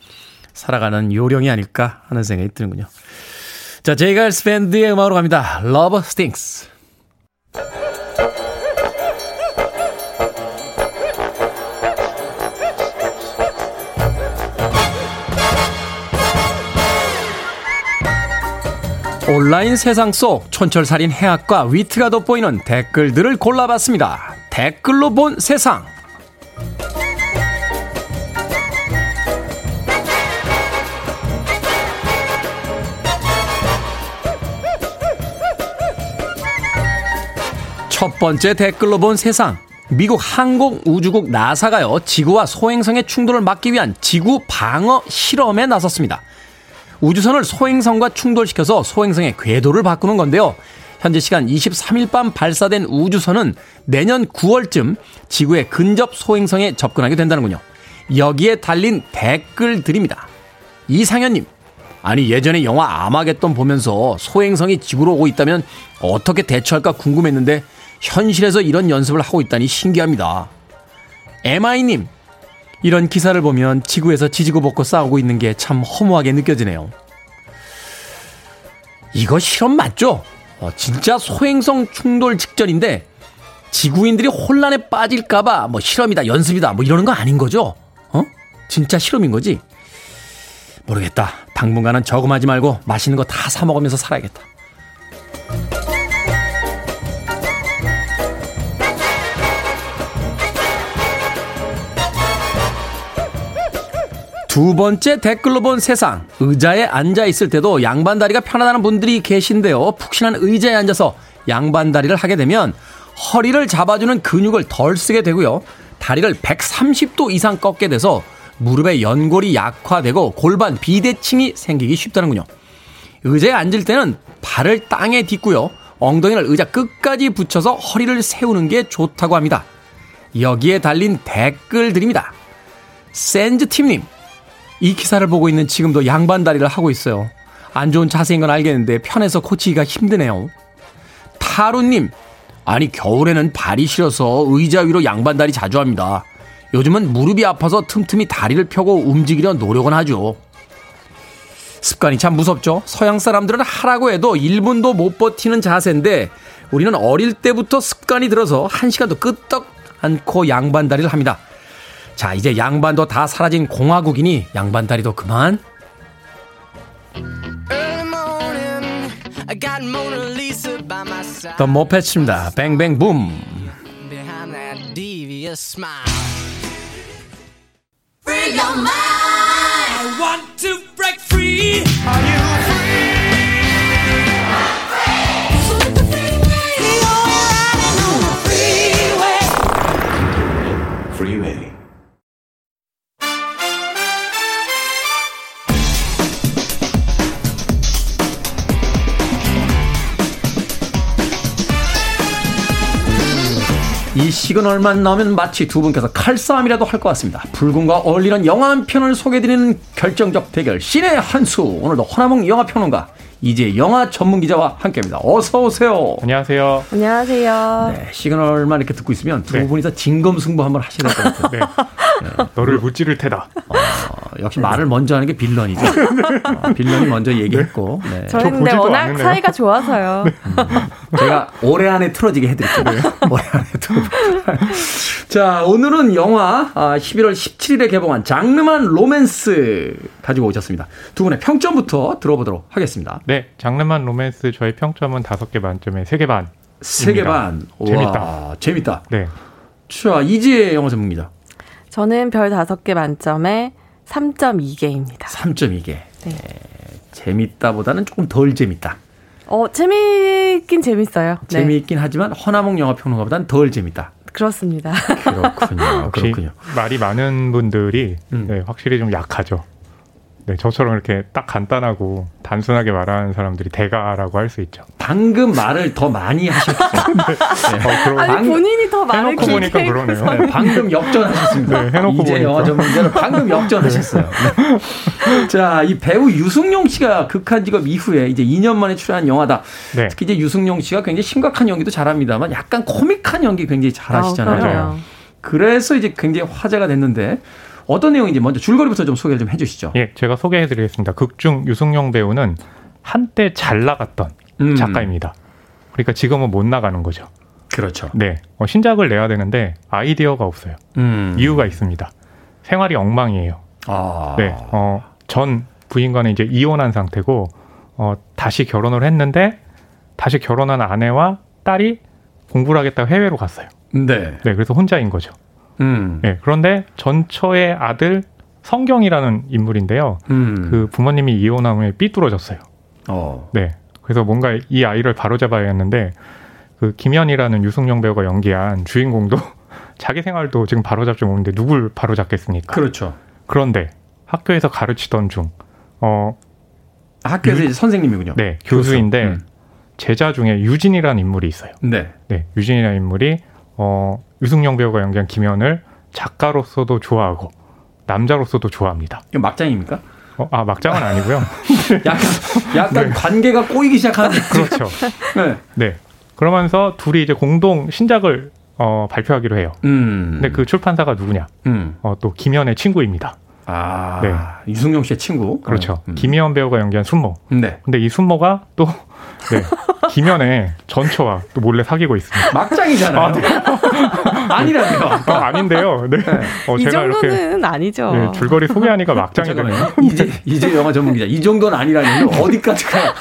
살아가는 요령이 아닐까 하는 생각이 드는군요. 자, 제이갈스 밴드의 음악으로 갑니다. Love Stinks. 온라인 세상 속 촌철살인 해학과 위트가 돋보이는 댓글들을 골라봤습니다. 댓글로 본 세상. 첫 번째 댓글로 본 세상. 미국 항공우주국 나사가요, 지구와 소행성의 충돌을 막기 위한 지구 방어 실험에 나섰습니다. 우주선을 소행성과 충돌시켜서 소행성의 궤도를 바꾸는 건데요. 현재 시간 23일 밤 발사된 우주선은 내년 9월쯤 지구의 근접 소행성에 접근하게 된다는군요. 여기에 달린 댓글들입니다. 이상현님, 아니 예전에 영화 아마겟돈 보면서 소행성이 지구로 오고 있다면 어떻게 대처할까 궁금했는데 현실에서 이런 연습을 하고 있다니 신기합니다. MI님, 이런 기사를 보면 지구에서 지지고 볶고 싸우고 있는 게 참 허무하게 느껴지네요. 이거 실험 맞죠? 어, 진짜 소행성 충돌 직전인데 지구인들이 혼란에 빠질까봐 뭐 실험이다, 연습이다, 뭐 이러는 거 아닌 거죠? 어? 진짜 실험인 거지? 모르겠다. 당분간은 저금하지 말고 맛있는 거 다 사 먹으면서 살아야겠다. 두 번째 댓글로 본 세상. 의자에 앉아 있을 때도 양반 다리가 편하다는 분들이 계신데요. 푹신한 의자에 앉아서 양반 다리를 하게 되면 허리를 잡아주는 근육을 덜 쓰게 되고요. 다리를 130도 이상 꺾게 돼서 무릎의 연골이 약화되고 골반 비대칭이 생기기 쉽다는군요. 의자에 앉을 때는 발을 땅에 딛고요. 엉덩이를 의자 끝까지 붙여서 허리를 세우는 게 좋다고 합니다. 여기에 달린 댓글들입니다. 센즈팀님, 이 기사를 보고 있는 지금도 양반다리를 하고 있어요. 안 좋은 자세인 건 알겠는데 편해서 고치기가 힘드네요. 타루님, 아니 겨울에는 발이 시려서 의자 위로 양반다리 자주 합니다. 요즘은 무릎이 아파서 틈틈이 다리를 펴고 움직이려 노력은 하죠. 습관이 참 무섭죠. 서양 사람들은 하라고 해도 1분도 못 버티는 자세인데 우리는 어릴 때부터 습관이 들어서 한 시간도 끄떡 않고 양반다리를 합니다. 자, 이제 양반도 다 사라진 공화국이니 양반 다리도 그만. By my side. 더 모패치입니다. 뱅뱅 붐. Free your mind. I want to break free. Are you Freeway. 이 시그널만 나오면 마치 두 분께서 칼싸움이라도 할 것 같습니다. 붉은과 어울리는 영화 한 편을 소개해드리는 결정적 대결 신의 한수 오늘도 허나몽 영화평론가 이제 영화 전문 기자와 함께합니다. 어서 오세요. 안녕하세요. 안녕하세요. 네, 시그널만 이렇게 듣고 있으면 두 네. 분이서 진검승부 한번 될것 같아요. 네. 너를 무찌를 테다. 어, 역시 말을 먼저 하는 게 빌런이죠. 어, 빌런이 먼저 얘기했고 네. 저 저희는 근데 워낙 않는데요. 사이가 좋아서요. 제가 올해 안에 틀어지게 해드릴게요. 올해 안에 틀어. 자, 오늘은 영화 아, 11월 17일에 개봉한 장르만 로맨스 가지고 오셨습니다. 두 분의 평점부터 들어보도록 하겠습니다. 네, 장르만 로맨스 저의 평점은 다섯 개 만점에 세개 반. 세개 반. 재밌다. 와, 재밌다. 네. 자, 이지혜 영화 전문기자. 저는 별 다섯 개 만점에 3.2개입니다. 3.2개. 네. 재밌다보다는 조금 덜 재밌다. 어, 재밌긴 재밌어요. 네. 재미있긴 하지만 허나몽 영화 평론가보다는 덜 재밌다. 그렇습니다. 그렇군요. 그렇군요. 말이 많은 분들이 음. 네, 확실히 좀 약하죠. 네, 저처럼 이렇게 딱 간단하고 단순하게 말하는 사람들이 대가라고 할 수 있죠. 방금 말을 더 많이 하셨어요. 어, 그럼 아니 본인이 더 말을 해놓고 보니까 그러네요. 네, 방금 역전하셨습니다. 네, 해놓고 이제 보니까. 영화 전문가는 방금 역전하셨어요. 네. 자, 이 배우 유승용 씨가 극한 직업 이후에 이제 2년 만에 출연한 영화다. 네. 특히 이제 유승용 씨가 굉장히 심각한 연기도 잘합니다만 약간 코믹한 연기 굉장히 잘하시잖아요. 아. 그래서 이제 굉장히 화제가 됐는데 어떤 내용인지 먼저 줄거리부터 좀 소개를 좀 해주시죠. 예, 제가 소개해드리겠습니다. 극중 유승용 배우는 한때 잘 나갔던 음. 작가입니다. 그러니까 지금은 못 나가는 거죠. 그렇죠. 네, 어, 신작을 내야 되는데 아이디어가 없어요. 음. 이유가 있습니다. 생활이 엉망이에요. 아. 네, 어, 전 부인과는 이제 이혼한 상태고 어, 다시 결혼을 했는데 다시 결혼한 아내와 딸이 공부를 하겠다고 해외로 갔어요. 네. 네, 그래서 혼자인 거죠. 음. 네, 그런데 전처의 아들 성경이라는 인물인데요. 음. 그 부모님이 이혼한 후에 삐뚤어졌어요. 어. 네, 그래서 뭔가 이 아이를 바로잡아야겠는데 그 김현이라는 유승용 배우가 연기한 주인공도 자기 생활도 지금 바로잡지 못하는데 누굴 바로잡겠습니까? 그렇죠. 그런데 학교에서 가르치던 중, 어, 학교에서 이제 선생님이군요. 네, 교수인데 음. 제자 중에 유진이라는 인물이 있어요. 네. 네, 유진이라는 인물이 어, 유승용 배우가 연기한 김현을 작가로서도 좋아하고 남자로서도 좋아합니다. 이거 막장입니까? 어, 아 막장은 아니고요. 약간 약간 관계가 꼬이기 시작하는 네. 그렇죠. 네. 네. 그러면서 둘이 이제 공동 신작을 어, 발표하기로 해요. 음. 근데 그 출판사가 누구냐? 음. 어, 또 김현의 친구입니다. 아. 네. 유승용 씨의 친구. 그렇죠. 음. 김희연 배우가 연기한 순모. 네. 근데 이 순모가 또 네, 김현의 전처와 또 몰래 사귀고 있습니다. 막장이잖아요. 아, 네. 아니라고요. 어, 아닌데요. 네. 어, 이 제가 이렇게 정도는 아니죠. 네, 줄거리 소개하니까 막장이 되네요. 잠깐만요. 이제 이제 영화 전문 기자. 이 정도는 아니라니 어디까지 가요?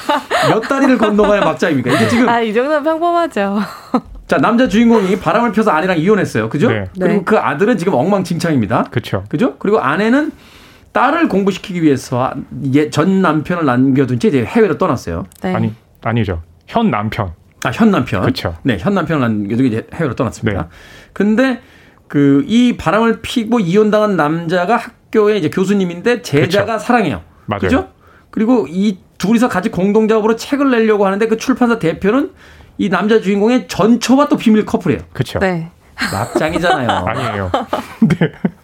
몇 다리를 건너가야 막장입니까? 이게 지금 아, 이 정도는 평범하죠. 자 남자 주인공이 바람을 펴서 아내랑 이혼했어요. 그죠? 네. 그리고 네. 그 아들은 지금 엉망진창입니다. 그렇죠. 그죠? 그리고 아내는 딸을 공부시키기 위해서 예- 전 남편을 남겨둔 채 이제 해외로 떠났어요. 네. 아니 아니죠. 현 남편. 아, 현 남편. 그쵸. 네, 현 남편을 남겨두고 이제 해외로 떠났습니다. 네. 근데 그 이 바람을 피고 이혼당한 남자가 학교의 이제 교수님인데 제자가 사랑해요. 맞아요. 그죠? 그리고 이 둘이서 같이 공동 작업으로 책을 내려고 하는데 그 출판사 대표는 이 남자 주인공의 전처와 또 비밀 커플이에요. 그렇죠. 네. 막장이잖아요. 아니에요.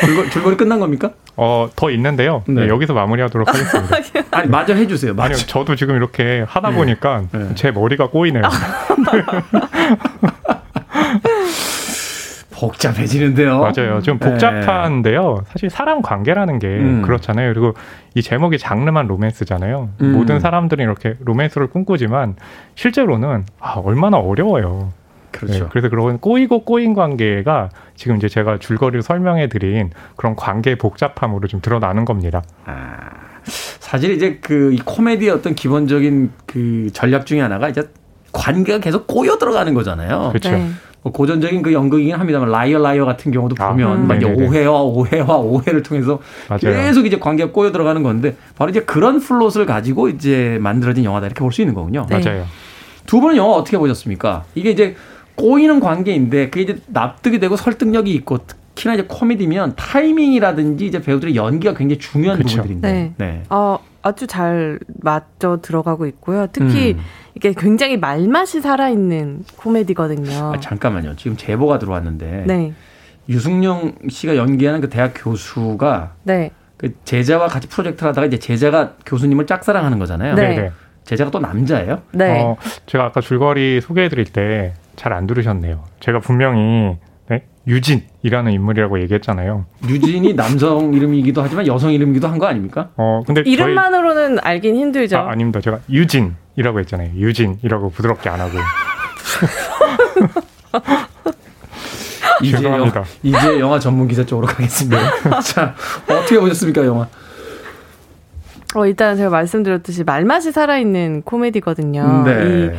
줄거리, 줄거리 끝난 겁니까? 어, 더 있는데요. 네. 네, 여기서 마무리하도록 하겠습니다. 아니, 마저 해주세요. 마저. 아니요, 저도 지금 이렇게 하다 보니까 네. 제 머리가 꼬이네요. 복잡해지는데요. 맞아요. 좀 복잡한데요. 사실 사람 관계라는 게 음. 그렇잖아요. 그리고 이 제목이 장르만 로맨스잖아요. 음. 모든 사람들이 이렇게 로맨스를 꿈꾸지만 실제로는 아, 얼마나 어려워요. 그렇죠. 네, 그래서 그런 꼬이고 꼬인 관계가 지금 이제 제가 줄거리를 설명해 드린 그런 관계의 복잡함으로 좀 드러나는 겁니다. 아, 사실 이제 그 이 코미디의 어떤 기본적인 그 전략 중에 하나가 이제 관계가 계속 꼬여 들어가는 거잖아요. 그렇죠. 네. 뭐 고전적인 그 연극이긴 합니다만 Liar Liar 같은 경우도 아, 보면 음. 막. 오해와 오해와 오해를 통해서 맞아요. 계속 이제 관계가 꼬여 들어가는 건데 바로 이제 그런 플롯을 가지고 이제 만들어진 영화다 이렇게 볼 수 있는 거군요. 네. 맞아요. 두 분은 영화 어떻게 보셨습니까? 이게 이제 꼬이는 관계인데 그게 이제 납득이 되고 설득력이 있고 특히나 이제 코미디면 타이밍이라든지 이제 배우들의 연기가 굉장히 중요한 그쵸. 부분들인데. 네. 네. 어, 아주 잘 맞춰 들어가고 있고요. 특히 음. 이게 굉장히 말맛이 살아있는 코미디거든요. 아, 잠깐만요. 지금 제보가 들어왔는데 네. 유승용 씨가 연기하는 그 대학 교수가 네. 그 제자와 같이 프로젝트를 하다가 이제 제자가 교수님을 짝사랑하는 거잖아요. 네. 네네. 제자가 또 남자예요? 네. 어, 제가 아까 줄거리 소개해 드릴 때 잘 안 들으셨네요. 제가 분명히 네? 유진이라는 인물이라고 얘기했잖아요. 유진이 남성 이름이기도 하지만 여성 이름이기도 한 거 아닙니까? 어, 근데 저희- 이름만으로는 알긴 힘들죠. 아, 아닙니다. 제가 유진이라고 했잖아요. 유진이라고 부드럽게 안 하고. 이제 죄송합니다. 영- 이제 영화 전문 기자 쪽으로 가겠습니다. 자, 어떻게 보셨습니까, 영화? 어, 일단 제가 말씀드렸듯이 말맛이 살아있는 코미디거든요. 이 네.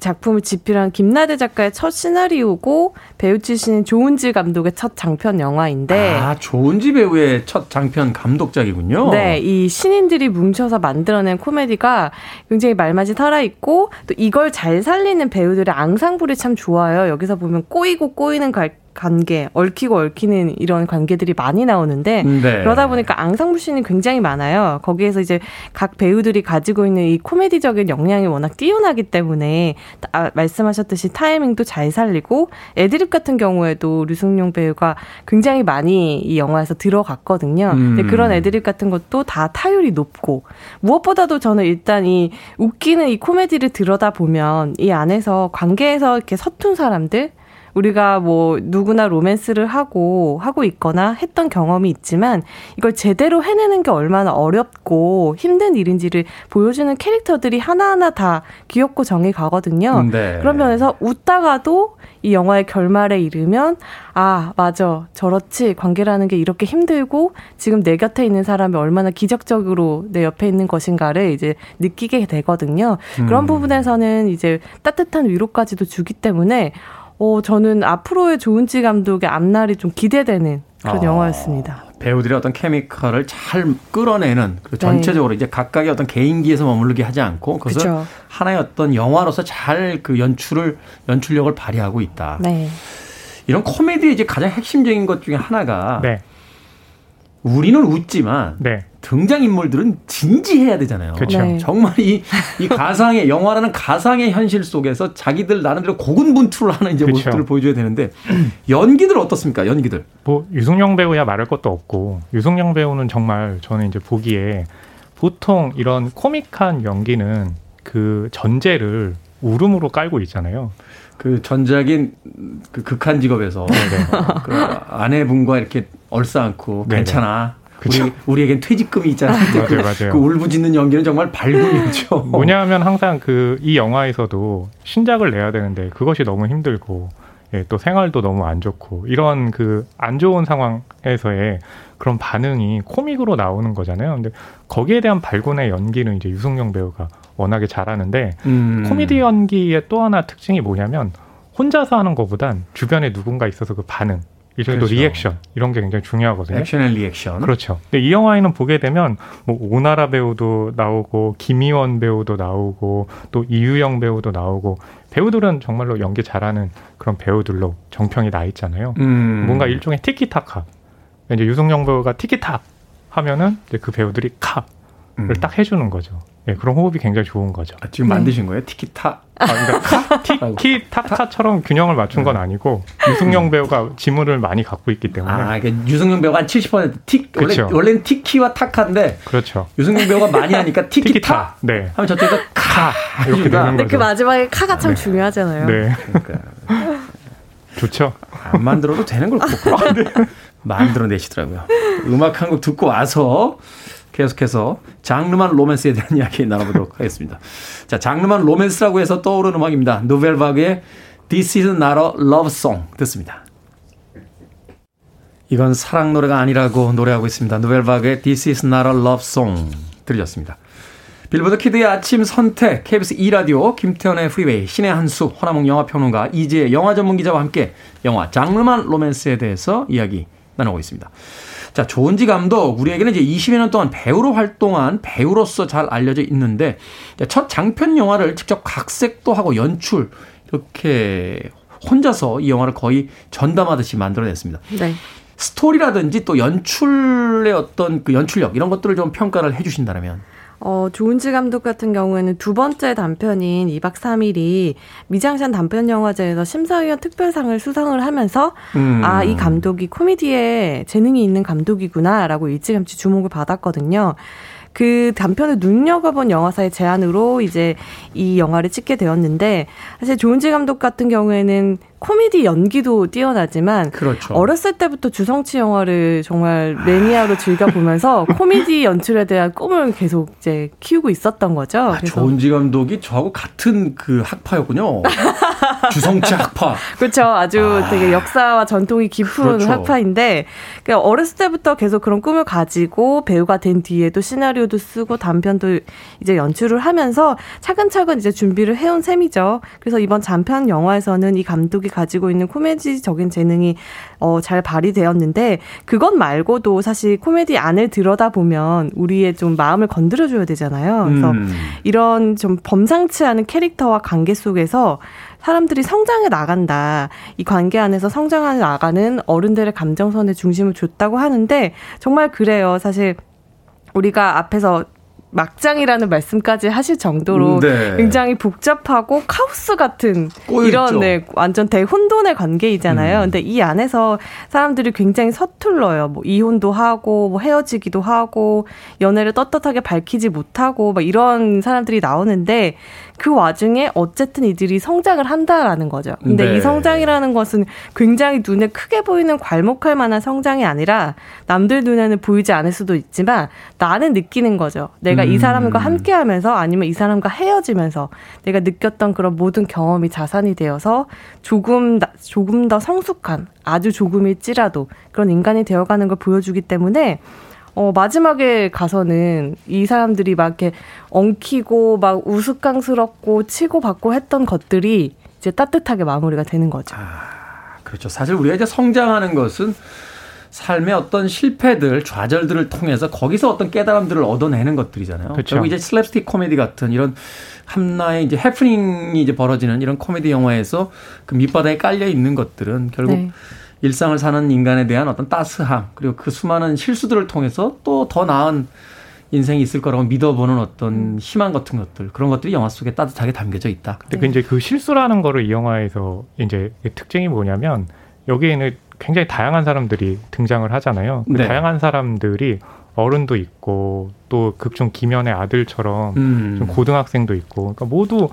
작품을 집필한 김나대 작가의 첫 시나리오고 배우 출신인 조은지 감독의 첫 장편 영화인데 아, 조은지 배우의 첫 장편 감독작이군요. 네, 이 신인들이 뭉쳐서 만들어낸 코미디가 굉장히 말맛이 살아 있고 또 이걸 잘 살리는 배우들의 앙상블이 참 좋아요. 여기서 보면 꼬이고 꼬이는 갈- 관계, 얽히고 얽히는 이런 관계들이 많이 나오는데 네. 그러다 보니까 앙상블 씬이 굉장히 많아요. 거기에서 이제 각 배우들이 가지고 있는 이 코미디적인 역량이 워낙 뛰어나기 때문에 아, 말씀하셨듯이 타이밍도 잘 살리고 애드립 같은 경우에도 류승룡 배우가 굉장히 많이 이 영화에서 들어갔거든요. 음. 근데 그런 애드립 같은 것도 다 타율이 높고 무엇보다도 저는 일단 이 웃기는 이 코미디를 들여다 보면 이 안에서 관계에서 이렇게 서툰 사람들 우리가 뭐 누구나 로맨스를 하고 하고 있거나 했던 경험이 있지만 이걸 제대로 해내는 게 얼마나 어렵고 힘든 일인지를 보여주는 캐릭터들이 하나하나 다 귀엽고 정이 가거든요. 네. 그런 면에서 웃다가도 이 영화의 결말에 이르면 아 맞아 저렇지 관계라는 게 이렇게 힘들고 지금 내 곁에 있는 사람이 얼마나 기적적으로 내 옆에 있는 것인가를 이제 느끼게 되거든요. 그런 음. 부분에서는 이제 따뜻한 위로까지도 주기 때문에 어 저는 앞으로의 조은지 감독의 앞날이 좀 기대되는 그런 아. 영화였습니다. 배우들의 어떤 케미컬을 잘 끌어내는 그리고 네. 전체적으로 이제 각각의 어떤 개인기에서 머무르게 하지 않고 그것을 그쵸. 하나의 어떤 영화로서 잘 그 연출을 연출력을 발휘하고 있다. 네. 이런 코미디의 이제 가장 핵심적인 것 중에 하나가 네. 우리는 웃지만 네. 등장 인물들은 진지해야 되잖아요. 그쵸. 네. 정말 이, 이 가상의 영화라는 가상의 현실 속에서 자기들 나름대로 고군분투를 하는 이제 그쵸. 모습들을 보여줘야 되는데 연기들 어떻습니까? 연기들. 뭐 유승용 배우야 말할 것도 없고 유승용 배우는 정말 저는 이제 보기에 보통 이런 코믹한 연기는 그 전제를 울음으로 깔고 있잖아요. 그 전작인 그 극한 직업에서 그 아내분과 이렇게 얼싸안고 네네. 괜찮아. 그쵸. 우리 우리에겐 퇴직금이 있잖아. 맞아요, 그, 맞아요. 그 울부짖는 연기는 정말 발군이죠. 뭐냐면 항상 그 이 영화에서도 신작을 내야 되는데 그것이 너무 힘들고 예, 또 생활도 너무 안 좋고 이런 그 안 좋은 상황에서의 그런 반응이 코믹으로 나오는 거잖아요. 근데 거기에 대한 발군의 연기는 이제 류승룡 배우가 워낙에 잘하는데 음. 코미디 연기의 또 하나 특징이 뭐냐면 혼자서 하는 것보단 주변에 누군가 있어서 그 반응 일종의 또 그렇죠. 리액션 이런 게 굉장히 중요하거든요. action and reaction. 그렇죠. 근데 이 영화에는 보게 되면 뭐 오나라 배우도 나오고 김희원 배우도 나오고 또 이유영 배우도 나오고 배우들은 정말로 연기 잘하는 그런 배우들로 정평이 나 있잖아요. 음. 뭔가 일종의 티키타카. 이제 유승용 배우가 티키탁 하면은 이제 그 배우들이 카를 음. 딱 해주는 거죠. 예, 그런 호흡이 굉장히 좋은 거죠. 지금 만드신 거예요? 티키타. 아, 그러니까 티키타카처럼 균형을 맞춘 건 아니고 유승용 배우가 지문을 많이 갖고 있기 때문에 아, 이게 유승용 배우가 한 70% 틱, 원래, 그쵸. 원래는 티키와 타카인데 그렇죠. 유승용 배우가 많이 하니까 티키타. 네. 하면 저쪽에서 카. 이렇게 되는 근데 그 거죠. 마지막에 카가 참 중요하잖아요. 네. 그러니까. 좋죠. 안 만들어도 되는 걸꼭 만들어내시더라고요. 음악 한 곡 듣고 와서 계속해서 장르만 로맨스에 대한 이야기 나눠보도록 하겠습니다. 자, 장르만 로맨스라고 해서 떠오르는 음악입니다. 노벨바그의 This is not a love song 듣습니다. 이건 사랑 노래가 아니라고 노래하고 있습니다. Nouvelle Vague의 This is not a love song 들으셨습니다. 빌보드 키드의 아침 선택, KBS 2라디오, 김태훈의 프리웨이, 신의 한수, 허남웅 영화평론가, 이지혜 영화 전문 기자와 함께 영화 장르만 로맨스에 대해서 이야기 나누고 있습니다. 자, 조은지 감독, 우리에게는 이제 20여 년 동안 배우로 활동한 배우로서 잘 알려져 있는데, 첫 장편 영화를 직접 각색도 하고 연출, 이렇게 혼자서 이 영화를 거의 전담하듯이 만들어냈습니다. 네. 스토리라든지 또 연출의 어떤 그 연출력, 이런 것들을 좀 평가를 해 주신다면. 어, 조은지 감독 같은 경우에는 두 번째 단편인 2박 3일이 미장센 단편 영화제에서 심사위원 특별상을 수상을 하면서 음. 아, 이 감독이 코미디에 재능이 있는 감독이구나라고 일찌감치 주목을 받았거든요. 그 단편을 눈여겨본 영화사의 제안으로 이제 이 영화를 찍게 되었는데 사실 조은지 감독 같은 경우에는 코미디 연기도 뛰어나지만 그렇죠. 어렸을 때부터 주성치 영화를 정말 매니아로 즐겨 보면서 코미디 연출에 대한 꿈을 계속 이제 키우고 있었던 거죠. 아, 조은지 감독이 저하고 같은 그 학파였군요. 주성치 학파. 그렇죠. 아주 되게 역사와 전통이 깊은 그렇죠. 학파인데 그러니까 어렸을 때부터 계속 그런 꿈을 가지고 배우가 된 뒤에도 시나리오도 쓰고 단편도 이제 연출을 하면서 차근차근 이제 준비를 해온 셈이죠. 그래서 이번 단편 영화에서는 이 감독이 가지고 있는 코미디적인 재능이 어, 잘 발휘되었는데 그것 말고도 사실 코미디 안을 들여다 보면 우리의 좀 마음을 건드려줘야 되잖아요. 그래서 음. 이런 좀 범상치 않은 캐릭터와 관계 속에서 사람들이 성장해 나간다. 이 관계 안에서 성장해 나가는 어른들의 감정선의 중심을 줬다고 하는데 정말 그래요. 사실 우리가 앞에서 막장이라는 말씀까지 하실 정도로 음, 네. 굉장히 복잡하고 카오스 같은. 이런 네, 완전 대혼돈의 관계이잖아요. 음. 근데 이 안에서 사람들이 굉장히 서툴러요. 뭐 이혼도 하고 뭐 헤어지기도 하고 연애를 떳떳하게 밝히지 못하고 막 이런 사람들이 나오는데 그 와중에 어쨌든 이들이 성장을 한다라는 거죠. 근데 네. 이 성장이라는 것은 굉장히 눈에 크게 보이는 괄목할 만한 성장이 아니라 남들 눈에는 보이지 않을 수도 있지만 나는 느끼는 거죠. 내가 이 음. 사람과 함께 하면서 아니면 이 사람과 헤어지면서 내가 느꼈던 그런 모든 경험이 자산이 되어서 조금, 나- 조금 더 성숙한 아주 조금일지라도 그런 인간이 되어가는 걸 보여주기 때문에 어, 마지막에 가서는 이 사람들이 막 이렇게 엉키고 막 우스꽝스럽고 치고받고 했던 것들이 이제 따뜻하게 마무리가 되는 거죠. 그렇죠. 사실 우리가 이제 성장하는 것은 삶의 어떤 실패들, 좌절들을 통해서 거기서 어떤 깨달음들을 얻어내는 것들이잖아요. 그렇죠. 결국 이제 슬랩스틱 코미디 같은 이런 한나의 이제 해프닝이 이제 벌어지는 이런 코미디 영화에서 그 밑바닥에 깔려 있는 것들은 결국 네. 일상을 사는 인간에 대한 어떤 따스함 그리고 그 수많은 실수들을 통해서 또 더 나은 인생이 있을 거라고 믿어보는 어떤 희망 같은 것들 그런 것들이 영화 속에 따뜻하게 담겨져 있다. 근데 그 이제 그 실수라는 거를 이 영화에서 이제 특징이 뭐냐면 여기에는 굉장히 다양한 사람들이 등장을 하잖아요. 그 네. 다양한 사람들이 어른도 있고 또 극중 김연의 아들처럼 음. 좀 고등학생도 있고 그러니까 모두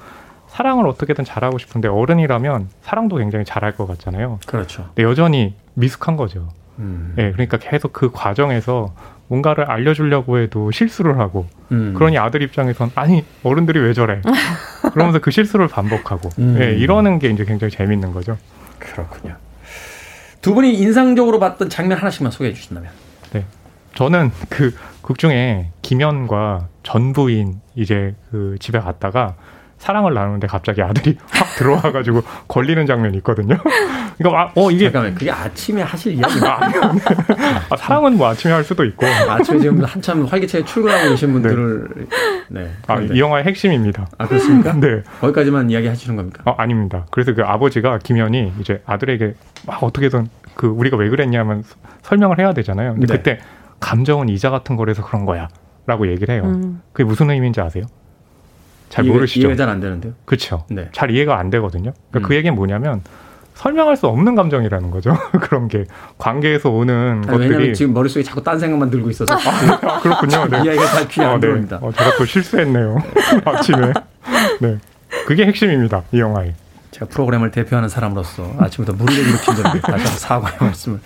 사랑을 어떻게든 잘하고 싶은데 어른이라면 사랑도 굉장히 잘할 것 같잖아요. 그렇죠. 근데 여전히 미숙한 거죠. 음. 예, 그러니까 계속 그 과정에서 뭔가를 알려주려고 해도 실수를 하고 음. 그러니 아들 입장에선 아니 어른들이 왜 저래 그러면서 그 실수를 반복하고 음. 예, 이러는 게 이제 굉장히 재밌는 거죠. 그렇군요. 두 분이 인상적으로 봤던 장면 하나씩만 소개해 주신다면. 네. 저는 그 극 중에 김연과 전 부인 이제 그 집에 갔다가 사랑을 나누는데 갑자기 아들이 확 들어와가지고 걸리는 장면이 있거든요. 그러니까 아, 어 이게 잠깐만 그게 아침에 하실 이야기가 아, 사랑은 뭐 아침에 할 수도 있고 아침에 지금 한참 활기차게 출근하고 계신 분들을 네. 아, 그런데. 이 영화의 핵심입니다. 아 그렇습니까? 네. 거기까지만 이야기 하시는 겁니까? 어, 아닙니다. 그래서 그 아버지가 김현이 이제 아들에게 막 어떻게든 그 우리가 왜 그랬냐면 설명을 해야 되잖아요. 근데 네. 그때 감정은 이자 같은 거라서 그런 거야. 라고 얘기를 해요. 음. 그게 무슨 의미인지 아세요? 잘 이해가- 모르시죠? 이해가 잘 안 되는데요. 그렇죠. 네. 잘 이해가 안 되거든요. 그러니까 음. 그 얘기는 뭐냐면 설명할 수 없는 감정이라는 거죠. 그런 게 관계에서 오는 아니, 왜냐면 것들이 지금 머릿속에 자꾸 딴 생각만 들고 있어서 아, 그렇군요. 네. 이야기가 잘 귀에 안 어, 네. 들어옵니다. 어, 제가 또 실수했네요. 아침에. 네. 그게 핵심입니다. 이 영화의. 제가 프로그램을 대표하는 사람으로서 아침부터 무리를 일으킨 점에 다시 한번 사과의 말씀을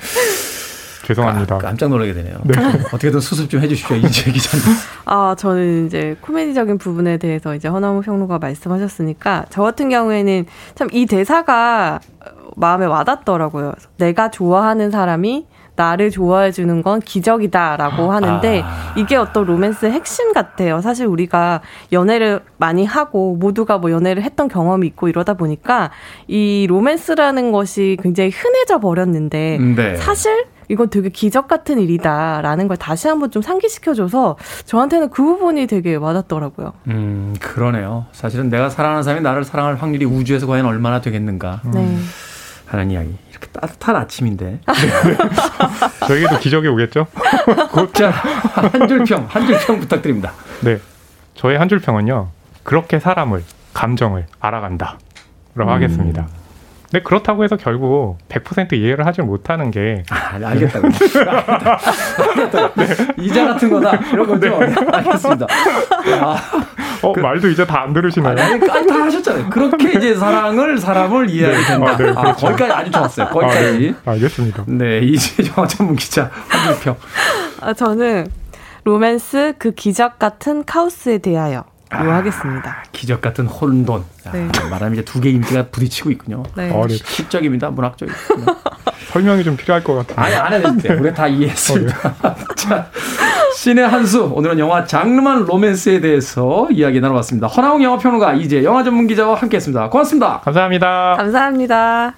죄송합니다. 깜짝 놀라게 되네요. 네. 어떻게든 수습 좀 해주십시오 이재 기자님. 아, 저는 이제 코미디적인 부분에 대해서 이제 허나무 평론가 말씀하셨으니까 저 같은 경우에는 참 이 대사가 마음에 와닿더라고요. 내가 좋아하는 사람이 나를 좋아해 주는 건 기적이다라고 하는데 이게 어떤 로맨스의 핵심 같아요. 사실 우리가 연애를 많이 하고 모두가 뭐 연애를 했던 경험이 있고 이러다 보니까 이 로맨스라는 것이 굉장히 흔해져 버렸는데 네. 사실 이건 되게 기적 같은 일이다라는 걸 다시 한번 좀 상기시켜줘서 저한테는 그 부분이 되게 와닿더라고요. 음 그러네요. 사실은 내가 사랑하는 사람이 나를 사랑할 확률이 우주에서 과연 얼마나 되겠는가 네. 하는 이야기. 이렇게 따뜻한 아침인데. 저에게도 기적이 오겠죠? 자, 한 줄 평, 한 줄평 부탁드립니다. 네. 저의 한 줄 평은요. 그렇게 사람을, 감정을 알아간다. 라고 음. 하겠습니다. 근데 그렇다고 해서 결국 100% 이해를 하지 못하는 게. 아, 알겠다고. 알겠다고. 이자 같은 거다. 이런 거죠. 네, 알겠습니다. 아, 어, 말도 이제 다 안 들으시나요? 아니, 아니, 다 하셨잖아요. 그렇게 이제 사랑을, 사람을 이해하게 된다. 아, 네, 아, 그렇죠. 거기까지 아주 좋았어요. 아, 거기까지. 네. 알겠습니다. 네, 이제 영화 전문 기자 한줄 평. 아, 저는 로맨스 그 기적 같은 카오스에 대하여 로 하겠습니다. 기적 같은 혼돈. 아, 네. 말하면 이제 두 개의 임기가 부딪히고 있군요. 네. 어, 네. 시적입니다. 문학적이고. 설명이 좀 필요할 것 같아요. 아니, 안 해도 돼요. 우리가 다 이해했습니다. 자, 신의 한수. 오늘은 영화 장르만 로맨스에 대해서 이야기 나눠봤습니다. 허나웅 영화평론가 이제 영화 전문 기자와 함께 했습니다. 고맙습니다. 감사합니다. 감사합니다.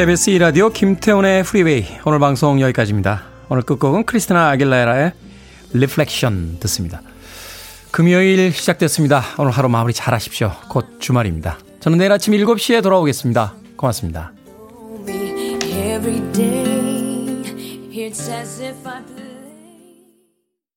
KBS 2라디오 김태훈의 프리웨이 오늘 방송 여기까지입니다. 오늘 끝곡은 크리스티나 아길레라의 Reflection 듣습니다. 금요일 시작됐습니다. 오늘 하루 마무리 잘 하십시오. 곧 주말입니다. 저는 내일 아침 7시에 돌아오겠습니다. 고맙습니다.